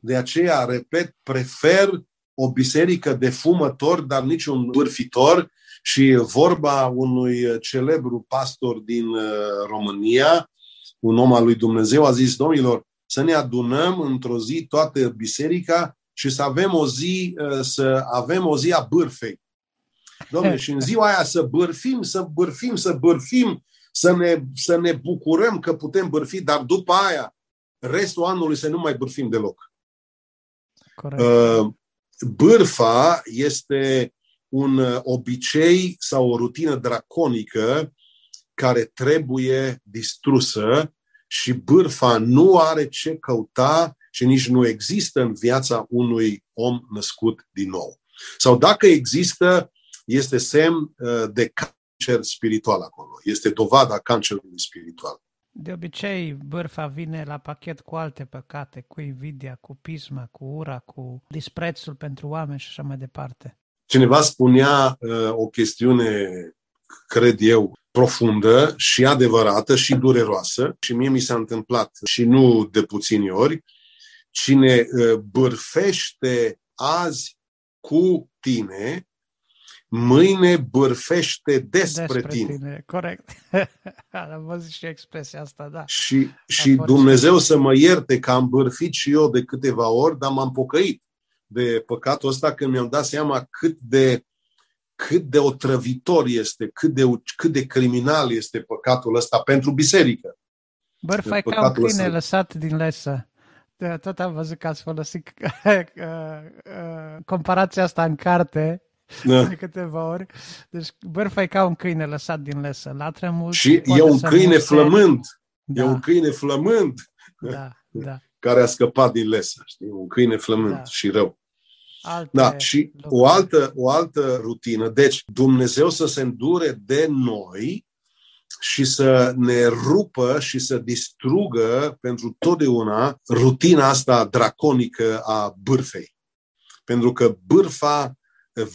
De aceea, repet, prefer o biserică de fumători, dar niciun bârfitor. Și vorba unui celebru pastor din România, un om al lui Dumnezeu, a zis, domnilor, să ne adunăm într-o zi toată biserica și să avem o zi, uh, să avem o zi a bârfei. Domnule, și în ziua aia să bârfim, să bârfim, să bârfim, să ne, să ne bucurăm că putem bârfi, dar după aia, restul anului să nu mai bârfim deloc. Corect. Uh, bârfa este un obicei sau o rutină draconică care trebuie distrusă și bârfa nu are ce căuta și nici nu există în viața unui om născut din nou. Sau dacă există, este semn uh, de cancer spiritual acolo. Este dovada cancerului spiritual. De obicei, bârfa vine la pachet cu alte păcate, cu invidia, cu pisma, cu ura, cu disprețul pentru oameni și așa mai departe. Cineva spunea uh, o chestiune, cred eu, profundă și adevărată și dureroasă și mie mi s-a întâmplat și nu de puțini ori, cine uh, bârfește azi cu tine mâine bârfește despre, despre tine. tine. Corect. Am văzut și expresia asta, da. Și, și Dumnezeu să mă ierte că am bârfit și eu de câteva ori, dar m-am pocăit de păcatul ăsta când mi-am dat seama cât de cât de otrăvitor este, cât de, cât de criminal este păcatul ăsta pentru biserică. Bărfa e ca un câine ăsta. lăsat din lesă. Tot am văzut că ați folosit uh, uh, comparația asta în carte da. de câteva ori. Deci bărfa e ca un câine lăsat din lesă. Latră mult. Și e un câine muște. flămând. Da. E un câine flămând. Da, da. Care a scăpat din lesă. Știi? Un câine flămând da. și rău. Alte da, și o altă, o altă rutină. Deci, Dumnezeu să se îndure de noi și să ne rupă și să distrugă pentru totdeauna rutina asta draconică a bârfei. Pentru că bârfa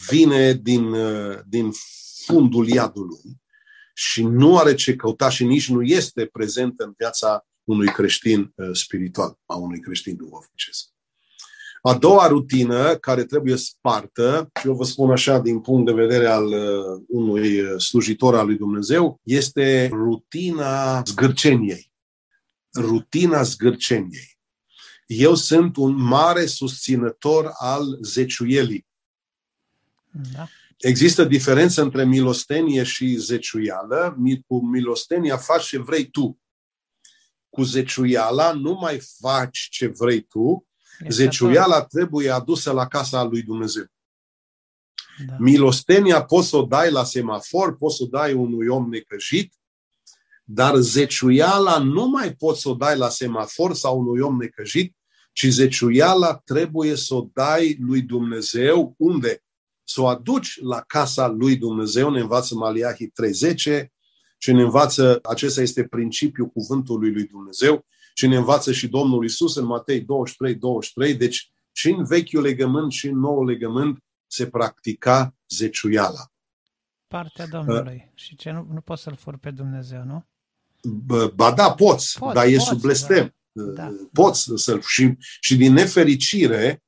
vine din, din fundul iadului și nu are ce căuta și nici nu este prezent în viața unui creștin uh, spiritual, a unui creștin duhovnicesc. A doua rutină care trebuie spartă, și eu vă spun așa din punct de vedere al uh, unui uh, slujitor al lui Dumnezeu, este rutina zgârceniei. Rutina zgârceniei. Eu sunt un mare susținător al zeciuielii. Da. Există diferență între milostenie și zeciuială. Cu milostenia faci ce vrei tu. Cu zeciuiala nu mai faci ce vrei tu, Zeciuiala trebuie adusă la casa lui Dumnezeu. Da. Milostenia poți să o dai la semafor, poți să o dai unui om necăjit, dar zeciuiala nu mai poți să o dai la semafor sau unui om necăjit, ci zeciuiala trebuie să o dai lui Dumnezeu unde? Să o aduci la casa lui Dumnezeu, ne învață Maliahi 30 și ne învață, acesta este principiul cuvântului lui Dumnezeu, și ne învață și Domnul Isus în Matei 23, 23. Deci și în vechiul legământ și în noul legământ se practica zeciuiala. Partea Domnului. Uh, și ce nu, nu poți să-L furi pe Dumnezeu, nu? Ba da, poți, poți dar e poți, sub blestem. Da. da. Poți să-L... Și, și din nefericire,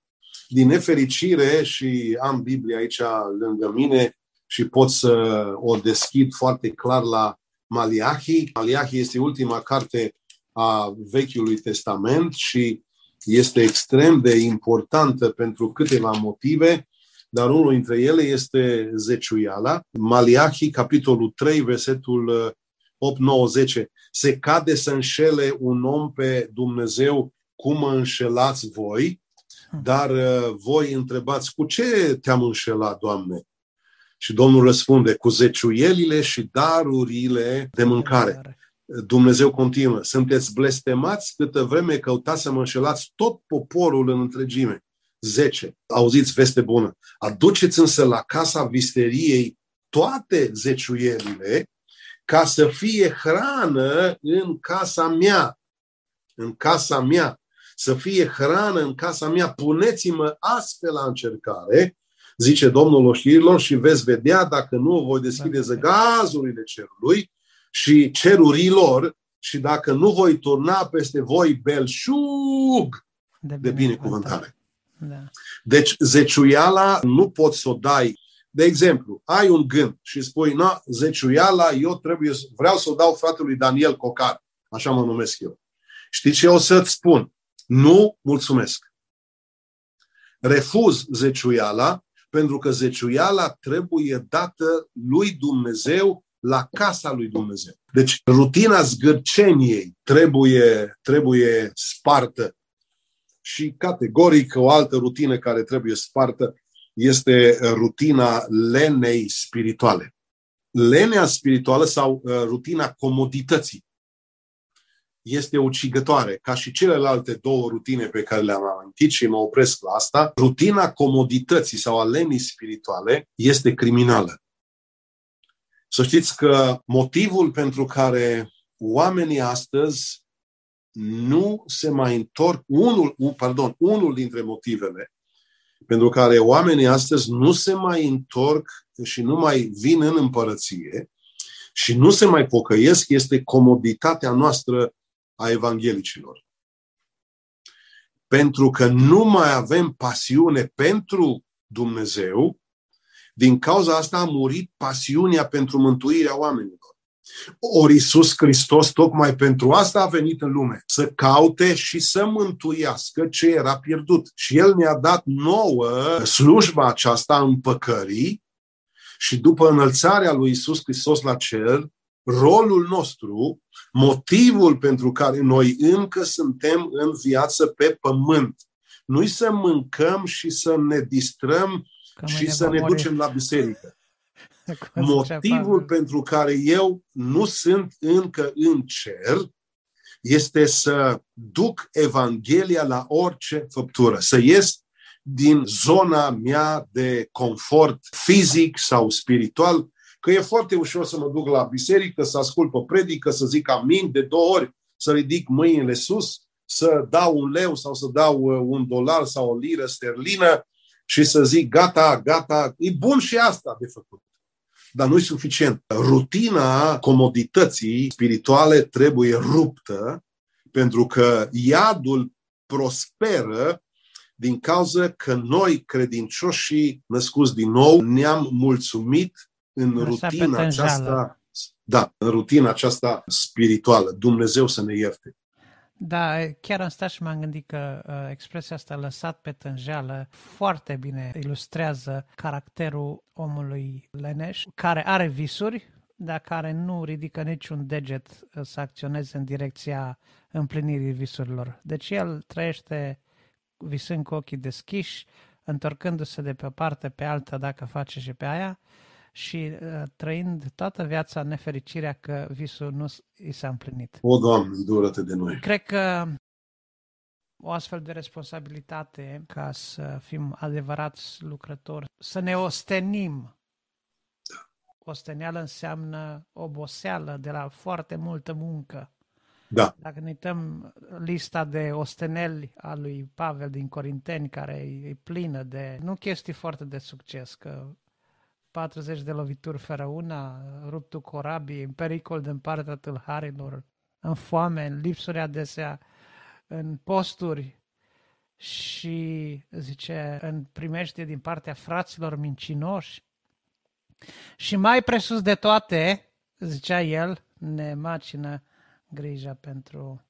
din nefericire și am Biblia aici lângă mine și pot să o deschid foarte clar la Maliahi. Maliahi este ultima carte a Vechiului Testament și este extrem de importantă pentru câteva motive, dar unul dintre ele este zeciuiala. Maliahi, capitolul 3, versetul 8, 9, 10. Se cade să înșele un om pe Dumnezeu cum mă înșelați voi, dar uh, voi întrebați, cu ce te-am înșelat, Doamne? Și Domnul răspunde, cu zeciuielile și darurile de mâncare. Dumnezeu continuă, sunteți blestemați câtă vreme căutați să mă înșelați tot poporul în întregime. 10. Auziți veste bună. Aduceți însă la casa visteriei toate zeciuierile ca să fie hrană în casa mea. În casa mea. Să fie hrană în casa mea. Puneți-mă astfel la încercare, zice Domnul oștirilor, și veți vedea dacă nu voi deschide zăgazurile cerului și cerurilor și dacă nu voi turna peste voi belșug de, de binecuvântare. Da. Deci, zeciuiala nu poți să o dai. De exemplu, ai un gând și spui, na, zeciuiala, eu trebuie, vreau să o dau fratelui Daniel Cocar, așa mă numesc eu. Știți ce o să-ți spun? Nu mulțumesc. Refuz zeciuiala, pentru că zeciuiala trebuie dată lui Dumnezeu la casa lui Dumnezeu. Deci rutina zgârceniei trebuie, trebuie spartă. Și categoric o altă rutină care trebuie spartă este rutina lenei spirituale. Lenea spirituală sau uh, rutina comodității este ucigătoare, ca și celelalte două rutine pe care le-am amintit și mă opresc la asta. Rutina comodității sau a lenii spirituale este criminală. Să știți că motivul pentru care oamenii astăzi nu se mai întorc, unul, pardon, unul dintre motivele pentru care oamenii astăzi nu se mai întorc și nu mai vin în împărăție și nu se mai pocăiesc este comoditatea noastră a evanghelicilor. Pentru că nu mai avem pasiune pentru Dumnezeu, Din cauza asta a murit pasiunea pentru mântuirea oamenilor. Ori Iisus Hristos tocmai pentru asta a venit în lume, să caute și să mântuiască ce era pierdut. Și El ne-a dat nouă slujba aceasta în păcării și după înălțarea lui Iisus Hristos la cer, rolul nostru, motivul pentru care noi încă suntem în viață pe pământ, nu să mâncăm și să ne distrăm Că și să ne ducem la biserică. Motivul pentru care eu nu sunt încă în cer este să duc Evanghelia la orice făptură, să ies din zona mea de confort fizic sau spiritual, că e foarte ușor să mă duc la biserică, să ascult o predică, să zic amin de două ori, să ridic mâinile sus, să dau un leu sau să dau uh, un dolar sau o liră sterlină și să zic gata, gata, e bun și asta de făcut. Dar nu e suficient. Rutina comodității spirituale trebuie ruptă pentru că iadul prosperă din cauza că noi, credincioșii născuți din nou, ne-am mulțumit în rutina aceasta, da, în rutina aceasta spirituală. Dumnezeu să ne ierte. Da, chiar am stat și m-am gândit că uh, expresia asta lăsat pe tânjeală foarte bine ilustrează caracterul omului leneș, care are visuri, dar care nu ridică niciun deget uh, să acționeze în direcția împlinirii visurilor. Deci el trăiește visând cu ochii deschiși, întorcându-se de pe o parte pe alta dacă face și pe aia și uh, trăind toată viața nefericirea că visul nu i s-a împlinit. O, Doamne, dură-te de noi! Cred că o astfel de responsabilitate ca să fim adevărați lucrători, să ne ostenim. Da. Ostenială înseamnă oboseală de la foarte multă muncă. Da. Dacă ne uităm lista de osteneli a lui Pavel din Corinteni, care e plină de, nu chestii foarte de succes, că 40 de lovituri fără una, ruptul corabii, în pericol din partea tâlharilor, în foame, în lipsuri adesea, în posturi și, zice, în primește din partea fraților mincinoși. Și mai presus de toate, zicea el, ne macină grija pentru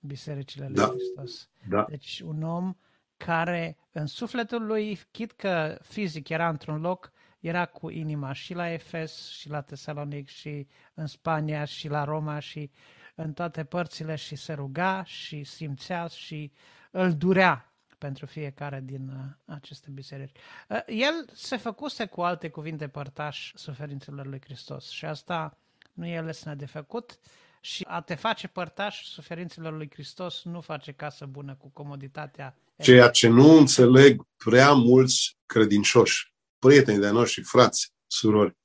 bisericile lui da. Hristos. Da. Deci un om care în sufletul lui, chit că fizic era într-un loc, era cu inima și la Efes, și la Tesalonic, și în Spania, și la Roma, și în toate părțile și se ruga și simțea și îl durea pentru fiecare din uh, aceste biserici. Uh, el se făcuse cu alte cuvinte părtaș suferințelor lui Hristos și asta nu e lesne de făcut și a te face părtaș suferințelor lui Hristos nu face casă bună cu comoditatea. Ceea ce nu înțeleg prea mulți credincioși prieteni de noștri, frați, surori,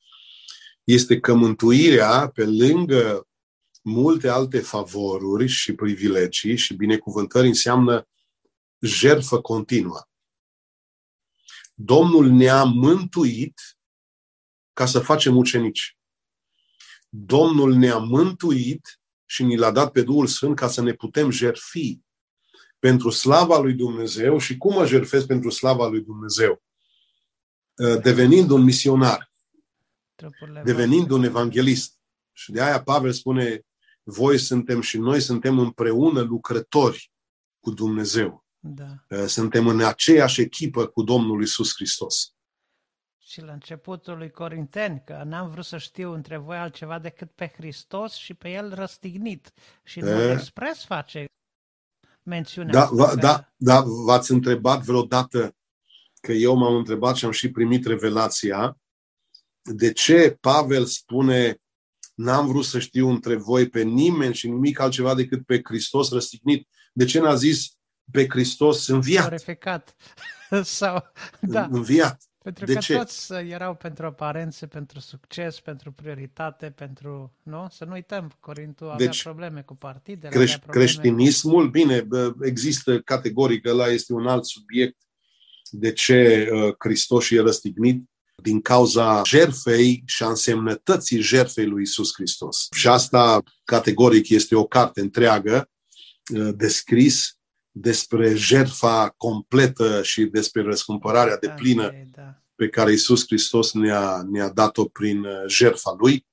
este că mântuirea, pe lângă multe alte favoruri și privilegii și binecuvântări, înseamnă jertfă continuă. Domnul ne-a mântuit ca să facem ucenici. Domnul ne-a mântuit și ni l-a dat pe Duhul Sfânt ca să ne putem jerfi pentru slava lui Dumnezeu și cum mă jerfesc pentru slava lui Dumnezeu? Uh, devenind un misionar, devenind un evanghelist. Și de aia Pavel spune, voi suntem și noi suntem împreună lucrători cu Dumnezeu. Da. Uh, suntem în aceeași echipă cu Domnul Isus Hristos. Și la începutul lui Corinteni, că n-am vrut să știu între voi altceva decât pe Hristos și pe El răstignit. Și în expres face mențiunea da, va, da, da, v-ați întrebat vreodată că eu m-am întrebat și am și primit revelația de ce Pavel spune n-am vrut să știu între voi pe nimeni și nimic altceva decât pe Hristos răstignit. De ce n-a zis pe Hristos înviat? Glorificat. Sau, da. Înviat. Pentru de că ce? toți erau pentru aparențe, pentru succes, pentru prioritate, pentru... Nu? Să nu uităm, Corintul avea deci, probleme cu partidele. Creș- probleme... Creștinismul, bine, există categoric, ăla este un alt subiect de ce uh, Hristos e răstignit din cauza jerfei și a însemnătății jerfei lui Isus Hristos. Și asta, categoric, este o carte întreagă uh, descris despre jerfa completă și despre răscumpărarea de plină da. pe care Isus Hristos ne-a, ne-a dat-o prin uh, jertfa Lui.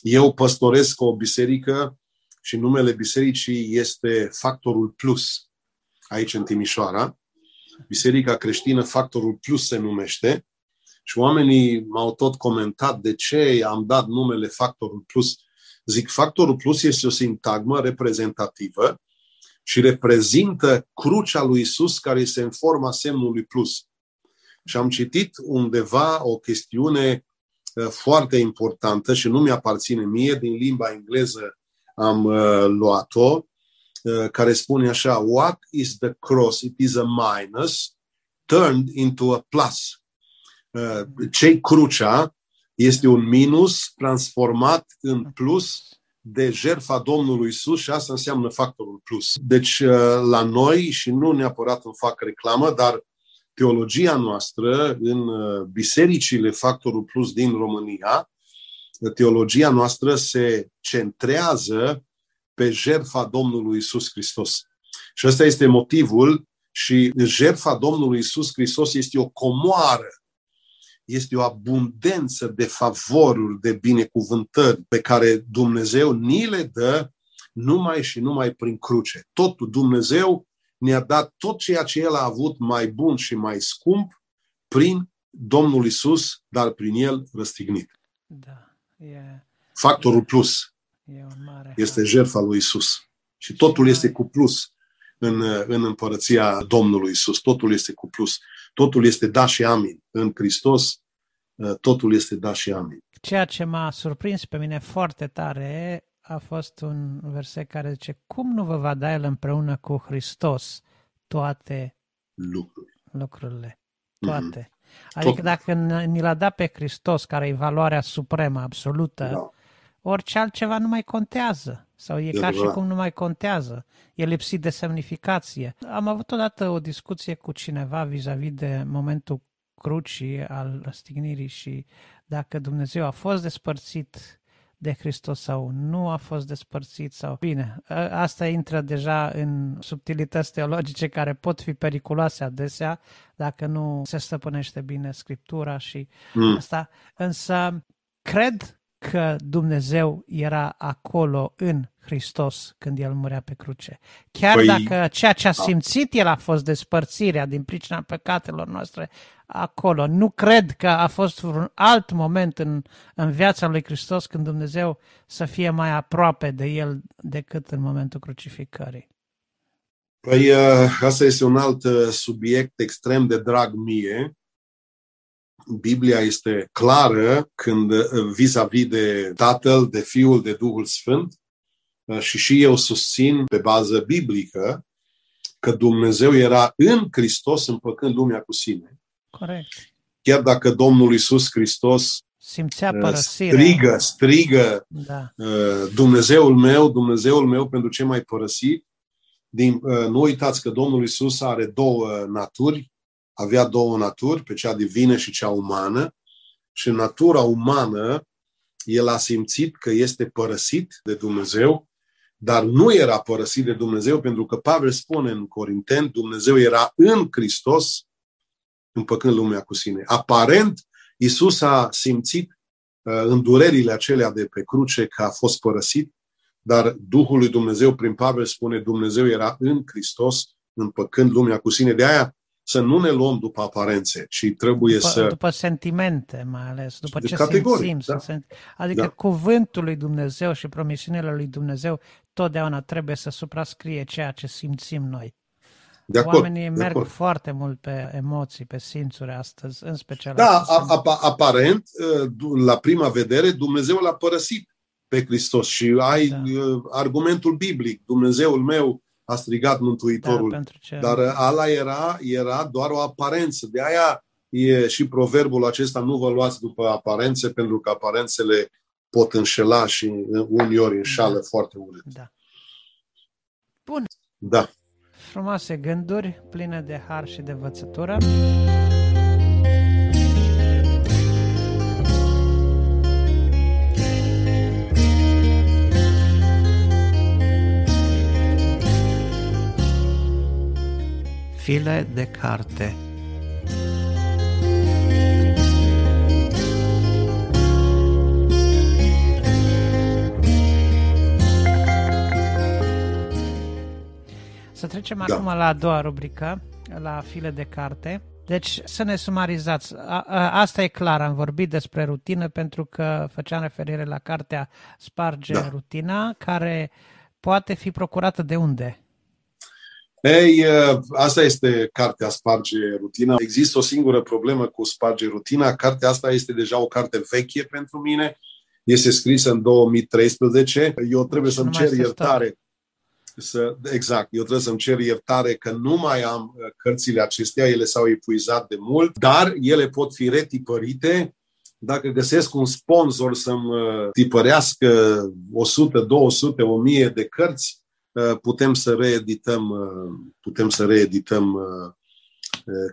Eu păstoresc o biserică și numele bisericii este Factorul Plus, aici în Timișoara. Biserica creștină Factorul Plus se numește și oamenii m-au tot comentat de ce am dat numele Factorul Plus. Zic, Factorul Plus este o sintagmă reprezentativă și reprezintă crucea lui Isus care este în forma semnului plus. Și am citit undeva o chestiune uh, foarte importantă și nu mi-aparține mie, din limba engleză am uh, luat-o, uh, care spune așa, What is the cross? It is a minus turned into a plus. Ce crucea este un minus transformat în plus de jertfa Domnului Isus și asta înseamnă factorul plus. Deci la noi, și nu neapărat îmi fac reclamă, dar teologia noastră în bisericile Factorul Plus din România, teologia noastră se centrează pe jertfa Domnului Isus Hristos. Și ăsta este motivul și jertfa Domnului Isus Hristos este o comoară, este o abundență de favoruri, de binecuvântări pe care Dumnezeu ni le dă numai și numai prin cruce. Tot Dumnezeu ne-a dat tot ceea ce El a avut mai bun și mai scump prin Domnul Isus, dar prin El răstignit. Da, e... Factorul plus e un mare este jertfa lui Isus. Și totul este cu plus în, în împărăția Domnului Isus. Totul este cu plus. Totul este da și amin. În Hristos, totul este da și amin. Ceea ce m-a surprins pe mine foarte tare a fost un verset care zice, cum nu vă va da El împreună cu Hristos toate Lucruri. lucrurile? Toate. Mm-hmm. Adică Tot. dacă ni l-a dat pe Hristos, care e valoarea supremă, absolută, da. Orice altceva nu mai contează. Sau e de ca și cum nu mai contează. E lipsit de semnificație. Am avut odată o discuție cu cineva vis-a-vis de momentul crucii al răstignirii și dacă Dumnezeu a fost despărțit de Hristos sau nu a fost despărțit sau... Bine, asta intră deja în subtilități teologice care pot fi periculoase adesea dacă nu se stăpânește bine Scriptura și mm. asta. Însă cred că Dumnezeu era acolo în Hristos când El murea pe cruce. Chiar păi, dacă ceea ce a da. simțit El a fost despărțirea din pricina păcatelor noastre, acolo. Nu cred că a fost un alt moment în, în viața lui Hristos când Dumnezeu să fie mai aproape de El decât în momentul crucificării. Păi, uh, asta este un alt uh, subiect extrem de drag mie. Biblia este clară când uh, vis-a-vis de Tatăl, de Fiul, de Duhul Sfânt și și eu susțin pe bază biblică că Dumnezeu era în Hristos împăcând lumea cu sine. Corect. Chiar dacă Domnul Isus Hristos simțea uh, părăsirea. Strigă, strigă, da. Uh, Dumnezeul meu, Dumnezeul meu pentru ce mai părăsit. Din, uh, nu uitați că Domnul Isus are două naturi, avea două naturi, pe cea divină și cea umană. Și în natura umană, el a simțit că este părăsit de Dumnezeu, dar nu era părăsit de Dumnezeu, pentru că Pavel spune în Corinteni, Dumnezeu era în Hristos, împăcând lumea cu sine. Aparent, Isus a simțit uh, în durerile acelea de pe cruce că a fost părăsit, dar Duhul lui Dumnezeu, prin Pavel, spune Dumnezeu era în Hristos, împăcând lumea cu sine. De aia să nu ne luăm după aparențe, ci trebuie după, să... După sentimente, mai ales, după de ce simțim. Da. Să Adică da. cuvântul lui Dumnezeu și promisiunile lui Dumnezeu totdeauna trebuie să suprascrie ceea ce simțim noi. De acord, Oamenii de merg acord. foarte mult pe emoții, pe simțuri astăzi, în special. Da, ap- aparent, uh, la prima vedere, Dumnezeu l-a părăsit pe Hristos și ai da. Uh, argumentul biblic. Dumnezeul meu a strigat Mântuitorul. Da, ce... Dar uh, ala era, era doar o aparență. De aia e și proverbul acesta, nu vă luați după aparențe, pentru că aparențele pot înșela și uneori înșală da. foarte urât. Da. Bun. Da frumoase gânduri pline de har și de învățătură. File de carte Să trecem da. acum la a doua rubrică, la file de carte. Deci, să ne sumarizați. A, a, asta e clar, am vorbit despre rutină pentru că făceam referire la cartea Sparge da. rutina, care poate fi procurată de unde? Ei, asta este cartea Sparge rutina. Există o singură problemă cu Sparge rutina. Cartea asta este deja o carte veche pentru mine. Este scrisă în 2013. Eu trebuie să-mi cer iertare să, exact, eu trebuie să-mi cer iertare că nu mai am uh, cărțile acestea, ele s-au epuizat de mult, dar ele pot fi retipărite dacă găsesc un sponsor să-mi uh, tipărească 100, 200, 1000 de cărți, uh, putem să reedităm, putem să reedităm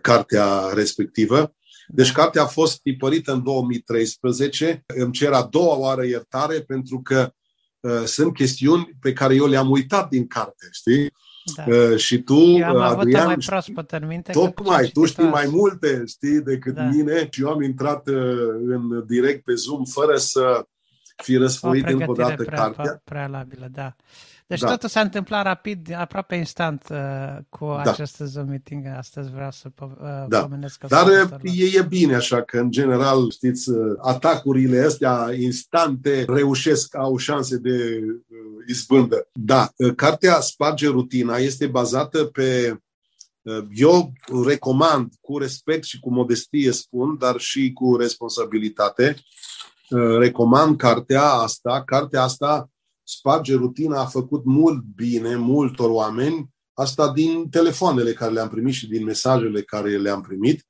cartea respectivă. Deci cartea a fost tipărită în 2013. Îmi cer a doua oară iertare pentru că Uh, sunt chestiuni pe care eu le-am uitat din carte, știi? Da. Uh, și tu, eu am Adrian, mai proaspăt în minte tocmai, tu știi mai multe, știi, decât da. mine și eu am intrat uh, în direct pe Zoom fără să fi răsfoit încă o dată prea, cartea. Prealabilă, da. Deci da. totul s-a întâmplat rapid, aproape instant uh, cu da. acest Zoom meeting. Astăzi vreau să uh, da. pomenesc. Dar e, e bine așa că, în general, știți, uh, atacurile astea instante reușesc, au șanse de uh, izbândă. Da, uh, cartea Sparge rutina este bazată pe uh, eu recomand cu respect și cu modestie spun, dar și cu responsabilitate, recomand cartea asta. Cartea asta sparge rutina a făcut mult bine multor oameni, asta din telefoanele care le-am primit și din mesajele care le-am primit.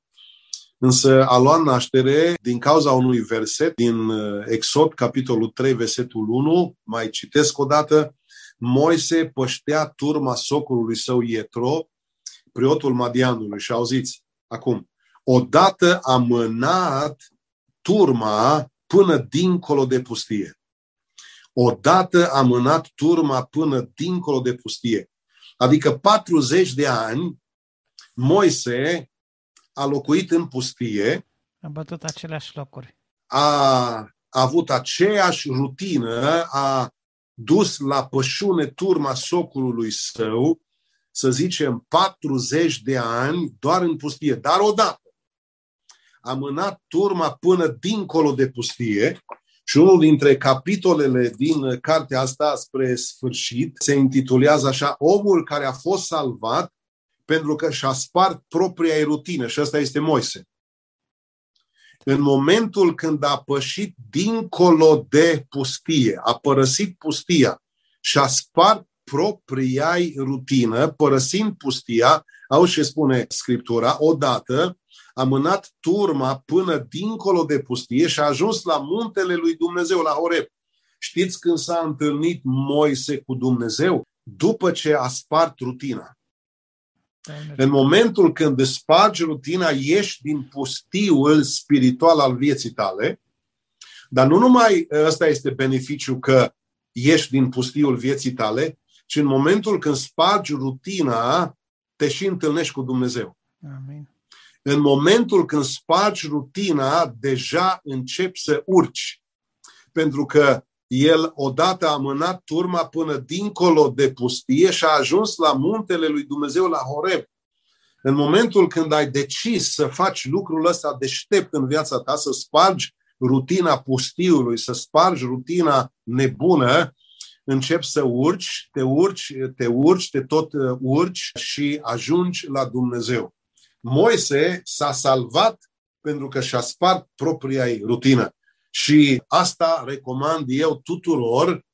Însă a luat naștere din cauza unui verset din uh, Exod, capitolul 3, versetul 1, mai citesc o dată, Moise păștea turma socului său Ietro, priotul Madianului. Și auziți, acum, odată a mânat turma până dincolo de pustie odată a mânat turma până dincolo de pustie. Adică 40 de ani, Moise a locuit în pustie. A bătut aceleași locuri. A avut aceeași rutină, a dus la pășune turma socului său, să zicem 40 de ani, doar în pustie, dar odată. A mânat turma până dincolo de pustie și unul dintre capitolele din cartea asta spre sfârșit se intitulează așa Omul care a fost salvat pentru că și-a spart propria rutină și ăsta este Moise. În momentul când a pășit dincolo de pustie, a părăsit pustia și a spart propria rutină, părăsind pustia, au și spune Scriptura, odată a mânat turma până dincolo de pustie și a ajuns la muntele lui Dumnezeu, la Horeb. Știți când s-a întâlnit Moise cu Dumnezeu? După ce a spart rutina. În momentul când îți spargi rutina, ieși din pustiul spiritual al vieții tale, dar nu numai ăsta este beneficiu că ieși din pustiul vieții tale, ci în momentul când spargi rutina, te și întâlnești cu Dumnezeu. Amin. În momentul când spargi rutina, deja începi să urci. Pentru că el odată a mânat turma până dincolo de pustie și a ajuns la muntele lui Dumnezeu la Horeb. În momentul când ai decis să faci lucrul ăsta deștept în viața ta, să spargi rutina pustiului, să spargi rutina nebună, începi să urci, te urci, te urci, te tot uh, urci și ajungi la Dumnezeu. Moise s-a salvat pentru că și-a spart propria rutină. Și asta recomand eu tuturor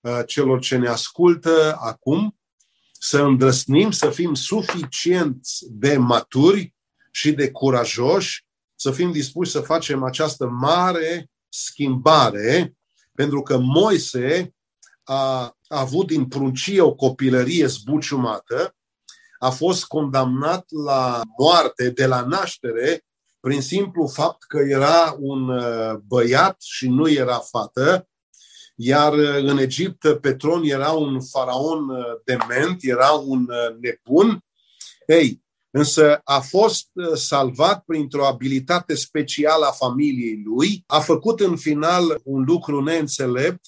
uh, celor ce ne ascultă acum, să îndrăsnim, să fim suficienți de maturi și de curajoși, să fim dispuși să facem această mare schimbare, pentru că Moise a avut din pruncie o copilărie zbuciumată, a fost condamnat la moarte de la naștere prin simplu fapt că era un uh, băiat și nu era fată, iar uh, în Egipt Petron era un faraon uh, dement, era un nebun. Ei, însă a fost salvat printr-o abilitate specială a familiei lui, a făcut în final un lucru neînțelept,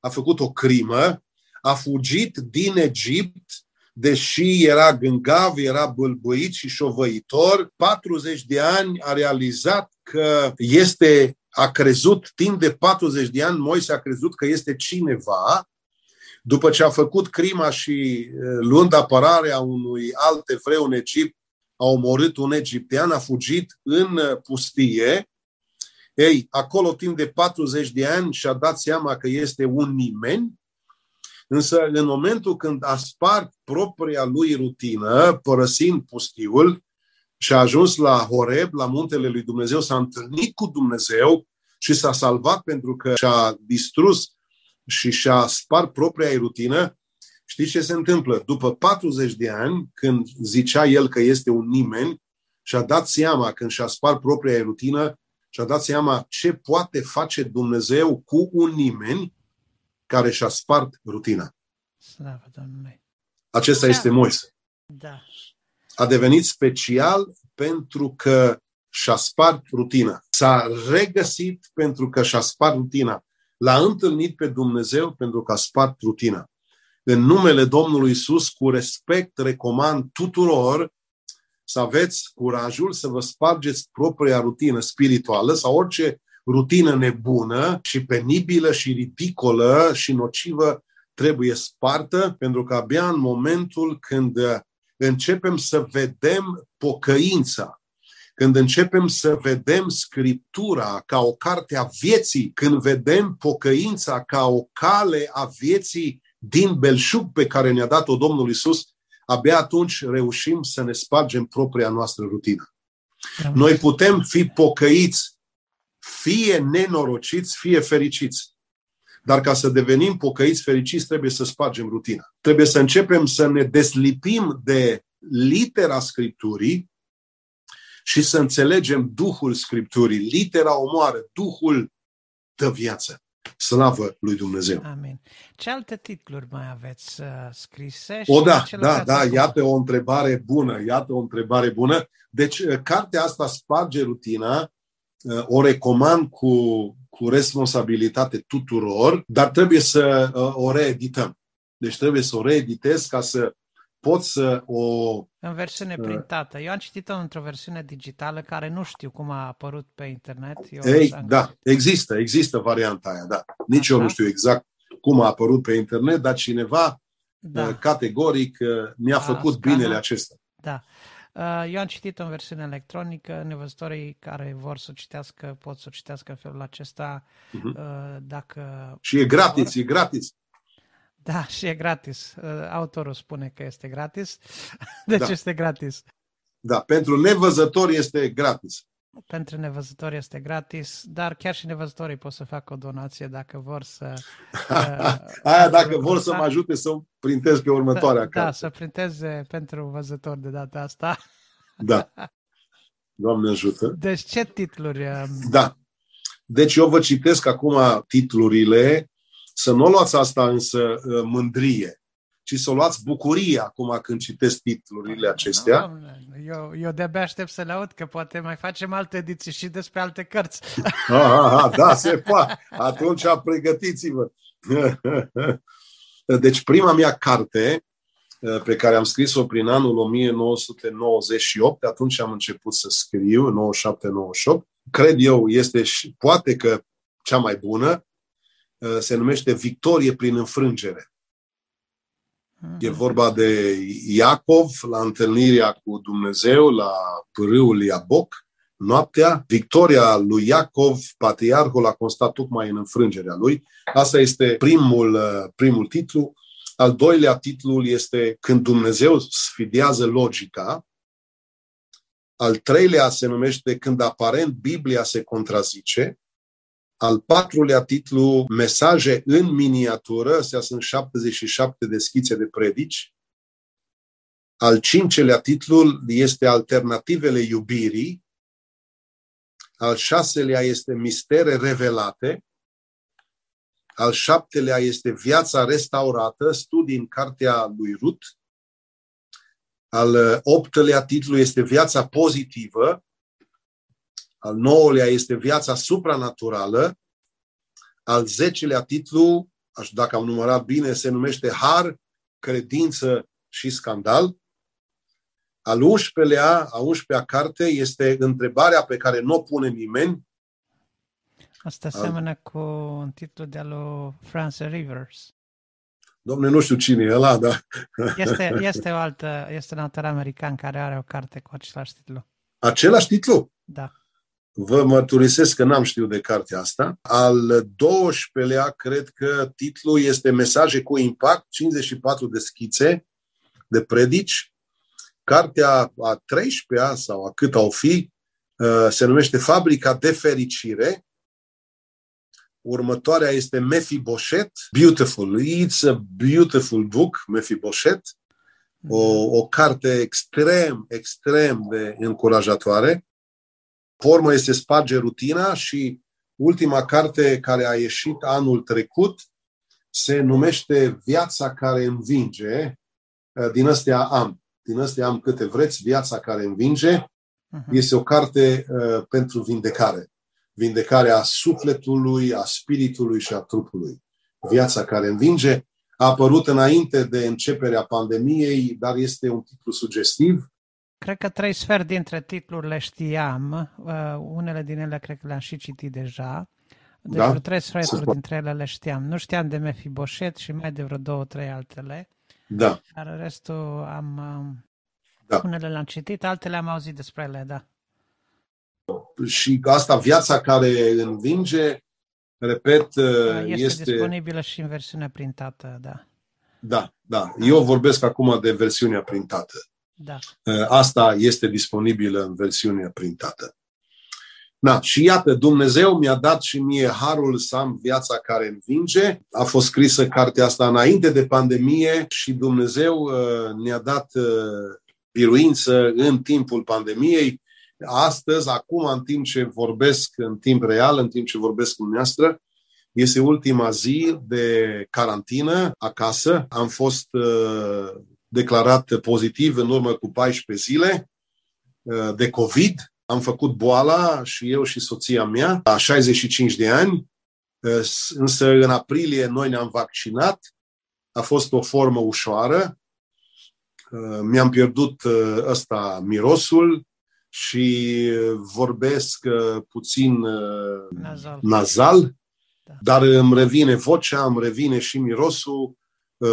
a făcut o crimă, a fugit din Egipt deși era gângav, era bâlbâit și șovăitor, 40 de ani a realizat că este, a crezut, timp de 40 de ani, Moise a crezut că este cineva, după ce a făcut crima și luând apărarea unui alt evreu în Egipt, a omorât un egiptean, a fugit în pustie, ei, acolo timp de 40 de ani și-a dat seama că este un nimeni, însă în momentul când a spart propria lui rutină, părăsind pustiul, și a ajuns la Horeb, la muntele lui Dumnezeu, s-a întâlnit cu Dumnezeu și s-a salvat pentru că și-a distrus și și-a spart propria rutină, știți ce se întâmplă? După 40 de ani, când zicea el că este un nimeni, și-a dat seama când și-a spart propria rutină, și-a dat seama ce poate face Dumnezeu cu un nimeni care și-a spart rutina. Slavă Domnului! Acesta este Moise. Da. A devenit special pentru că și-a spart rutina. S-a regăsit pentru că și-a spart rutina. L-a întâlnit pe Dumnezeu pentru că a spart rutina. În numele Domnului Isus, cu respect, recomand tuturor să aveți curajul să vă spargeți propria rutină spirituală sau orice rutină nebună și penibilă și ridicolă și nocivă trebuie spartă, pentru că abia în momentul când începem să vedem pocăința, când începem să vedem Scriptura ca o carte a vieții, când vedem pocăința ca o cale a vieții din belșug pe care ne-a dat-o Domnul Isus, abia atunci reușim să ne spargem propria noastră rutină. Noi putem fi pocăiți, fie nenorociți, fie fericiți. Dar ca să devenim pocăiți fericiți, trebuie să spargem rutina. Trebuie să începem să ne deslipim de litera Scripturii și să înțelegem Duhul Scripturii. Litera omoară, Duhul dă viață. Slavă lui Dumnezeu! Amin. Ce alte titluri mai aveți uh, scrise? O, da, da, da, acum? iată o întrebare bună, iată o întrebare bună. Deci, uh, cartea asta sparge rutina, uh, o recomand cu, cu responsabilitate tuturor, dar trebuie să uh, o reedităm. Deci trebuie să o reeditez ca să pot să o... În versiune uh, printată. Eu am citit-o într-o versiune digitală care nu știu cum a apărut pe internet. Eu Ei, da, există, există varianta aia, da. Nici Așa? eu nu știu exact cum a apărut pe internet, dar cineva da. Uh, categoric uh, mi-a făcut a, binele acesta. Da. Eu am citit în versiune electronică, nevăzătorii care vor să o citească pot să o citească în felul acesta uh-huh. dacă... Și e gratis, vor. e gratis. Da, și e gratis. Uh, autorul spune că este gratis. Deci da. este gratis. Da, pentru nevăzători este gratis. Pentru nevăzători este gratis, dar chiar și nevăzătorii pot să facă o donație dacă vor să... Uh, Aia dacă vor să mă ajute să o printez pe următoarea da, carte. Da, să printeze pentru văzători de data asta. Da. Doamne ajută. Deci ce titluri? Um, da. Deci eu vă citesc acum titlurile să nu luați asta însă uh, mândrie, ci să o luați bucurie acum când citesc titlurile acestea. Eu, eu de-abia aștept să le aud, că poate mai facem alte ediții și despre alte cărți. Aha, aha, da, se poate. Atunci pregătiți-vă. Deci prima mea carte uh, pe care am scris-o prin anul 1998, atunci am început să scriu, 97-98, cred eu este și poate că cea mai bună, Uh, se numește victorie prin înfrângere. E vorba de Iacov la întâlnirea cu Dumnezeu la pârâul Iaboc, noaptea. Victoria lui Iacov, patriarhul, a constat tocmai în înfrângerea lui. Asta este primul, uh, primul titlu. Al doilea titlu este Când Dumnezeu sfidează logica. Al treilea se numește Când aparent Biblia se contrazice. Al patrulea titlu, Mesaje în miniatură, astea sunt 77 de schițe de predici. Al cincelea titlu este Alternativele iubirii. Al șaselea este Mistere revelate. Al șaptelea este Viața restaurată, studii în cartea lui Ruth. Al optelea titlu este Viața pozitivă, al nouălea este viața supranaturală. Al zecelea titlu, dacă am numărat bine, se numește Har, credință și scandal. Al 11-lea, a 11-a carte este întrebarea pe care nu o pune nimeni. Asta seamănă cu un titlu de lui Francis Rivers. Domne, nu știu cine e ăla, dar... Este, este, o altă, este un autor american care are o carte cu același titlu. Același titlu? Da. Vă mărturisesc că n-am știut de cartea asta. Al 12-lea, cred că titlul este Mesaje cu impact, 54 de schițe de predici. Cartea a 13-a, sau a cât au fi, uh, se numește Fabrica de Fericire. Următoarea este Mephibosheth, Beautiful. It's a beautiful book, Mephibosheth. O, o carte extrem, extrem de încurajatoare. Formă este Sparge rutina și ultima carte care a ieșit anul trecut se numește Viața care învinge. Din astea am. Din astea am câte vreți. Viața care învinge. Uh-huh. Este o carte uh, pentru vindecare. Vindecarea sufletului, a spiritului și a trupului. Viața care învinge. A apărut înainte de începerea pandemiei, dar este un titlu sugestiv Cred că trei sfert dintre titluri le știam, uh, unele din ele cred că le-am și citit deja. Deci da? vreo trei sferturi dintre ele le știam. Nu știam de Mephibosheth și mai de vreo două, trei altele. Da. Dar restul am... Da. Unele le-am citit, altele am auzit despre ele, da. Și asta, viața care învinge, repet, da, este... Este disponibilă și în versiunea printată, da. Da, da. Eu vorbesc acum de versiunea printată. Da. Uh, asta este disponibilă în versiunea printată. Da, și iată, Dumnezeu mi-a dat și mie harul să am viața care învinge. A fost scrisă cartea asta înainte de pandemie și Dumnezeu uh, ne-a dat uh, biruință în timpul pandemiei. Astăzi, acum, în timp ce vorbesc în timp real, în timp ce vorbesc cu dumneavoastră, este ultima zi de carantină acasă. Am fost uh, declarat pozitiv în urmă cu 14 zile uh, de COVID. Am făcut boala și eu și soția mea la 65 de ani, uh, însă în aprilie noi ne-am vaccinat. A fost o formă ușoară. Uh, mi-am pierdut ăsta mirosul și vorbesc puțin nazal, nazal da. dar îmi revine vocea, îmi revine și mirosul Uh,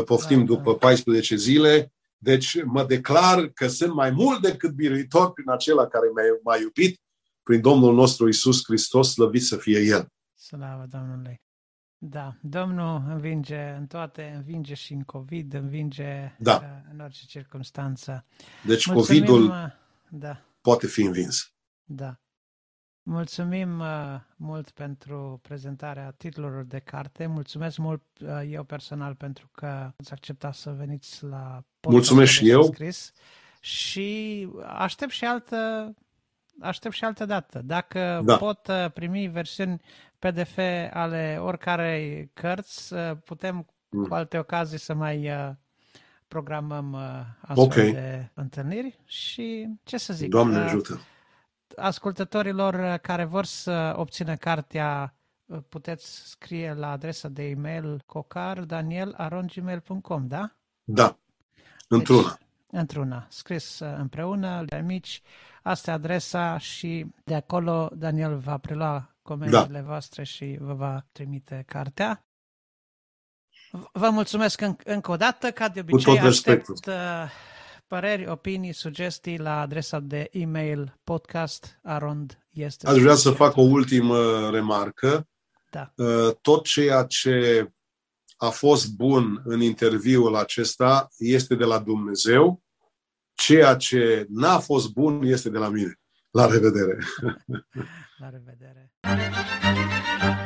poftim da, după 14 zile. Deci mă declar că sunt mai mult decât biruitor prin acela care m-a iubit, prin Domnul nostru Isus Hristos, slăvit să fie El. Slavă Domnului! Da, Domnul învinge în toate, învinge și în COVID, învinge da. Uh, în orice circunstanță. Deci Mulțumim, COVID-ul uh, da. poate fi învins. Da. Mulțumim uh, mult pentru prezentarea titlurilor de carte. Mulțumesc mult uh, eu personal pentru că ați acceptat să veniți la Mulțumesc și eu. Scris. Și aștept și altă aștept și altă dată. Dacă da. pot uh, primi versiuni PDF ale oricare cărți, uh, putem mm. cu alte ocazii să mai uh, programăm uh, astfel okay. de întâlniri și ce să zic. Doamne ajută! Ascultătorilor uh, care vor să obțină cartea, uh, puteți scrie la adresa de e-mail cocardaniel.gmail.com, da? Da, într-una. Deci, într-una, scris uh, împreună, de mici, asta e adresa și de acolo Daniel va prelua comenzile da. voastre și vă va trimite cartea. Vă mulțumesc încă o dată, ca de obicei aștept păreri, opinii, sugestii la adresa de e-mail podcast arond este. Aș vrea să fac o ultimă remarcă. Da. Uh, tot ceea ce a fost bun în interviul acesta este de la Dumnezeu. Ceea ce n-a fost bun este de la mine. La revedere! La revedere!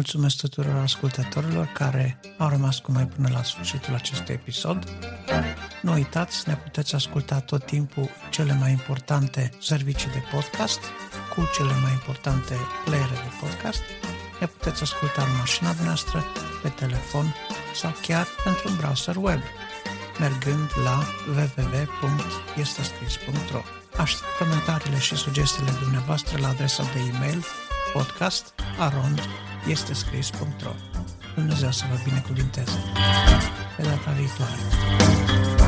Mulțumesc tuturor ascultătorilor care au rămas cu noi până la sfârșitul acestui episod. Nu uitați, ne puteți asculta tot timpul cele mai importante servicii de podcast cu cele mai importante playere de podcast. Ne puteți asculta în mașina noastră, pe telefon sau chiar într-un browser web, mergând la www.estescris.ro Aștept comentariile și sugestiile dumneavoastră la adresa de e-mail podcast arond este scris.ro Dumnezeu să vă binecuvinteze. Pe data viitoare.